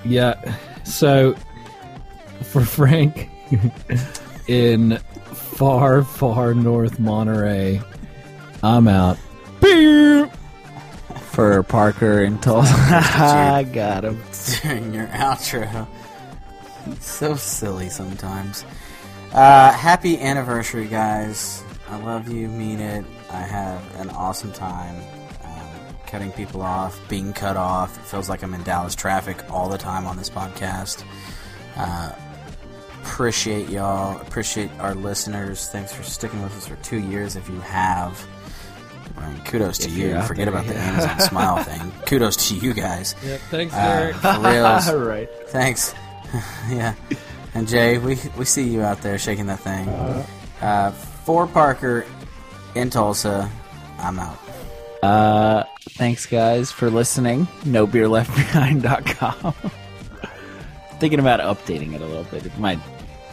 Yeah. So for [LAUGHS] Frank in far, far north Monterey, I'm out. For Parker and Tulsa. [LAUGHS] I got him. during your outro. so silly sometimes. Uh, happy anniversary, guys. I love you, mean it. I have an awesome time um, cutting people off, being cut off. It feels like I'm in Dallas traffic all the time on this podcast. Uh, appreciate y'all. Appreciate our listeners. Thanks for sticking with us for two years if you have. I mean, kudos to If you. Forget there, about the. Amazon Smile [LAUGHS] thing. Kudos to you guys. Yep, thanks, Uh, Derek. for reals. [LAUGHS] right. Thanks. [LAUGHS] yeah. And Jay, we we see you out there shaking that thing. Uh, for Parker in Tulsa, I'm out. Uh, thanks, guys, for listening. NoBeerLeftBehind.com. [LAUGHS] Thinking about updating it a little bit. It might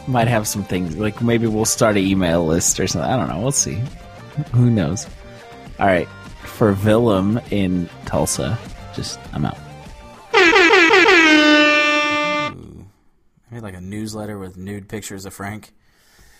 might have some things like maybe we'll start an email list or something. I don't know. We'll see. Who knows? All right, for Willem in Tulsa, just I'm out. i Maybe like a newsletter with nude pictures of Frank.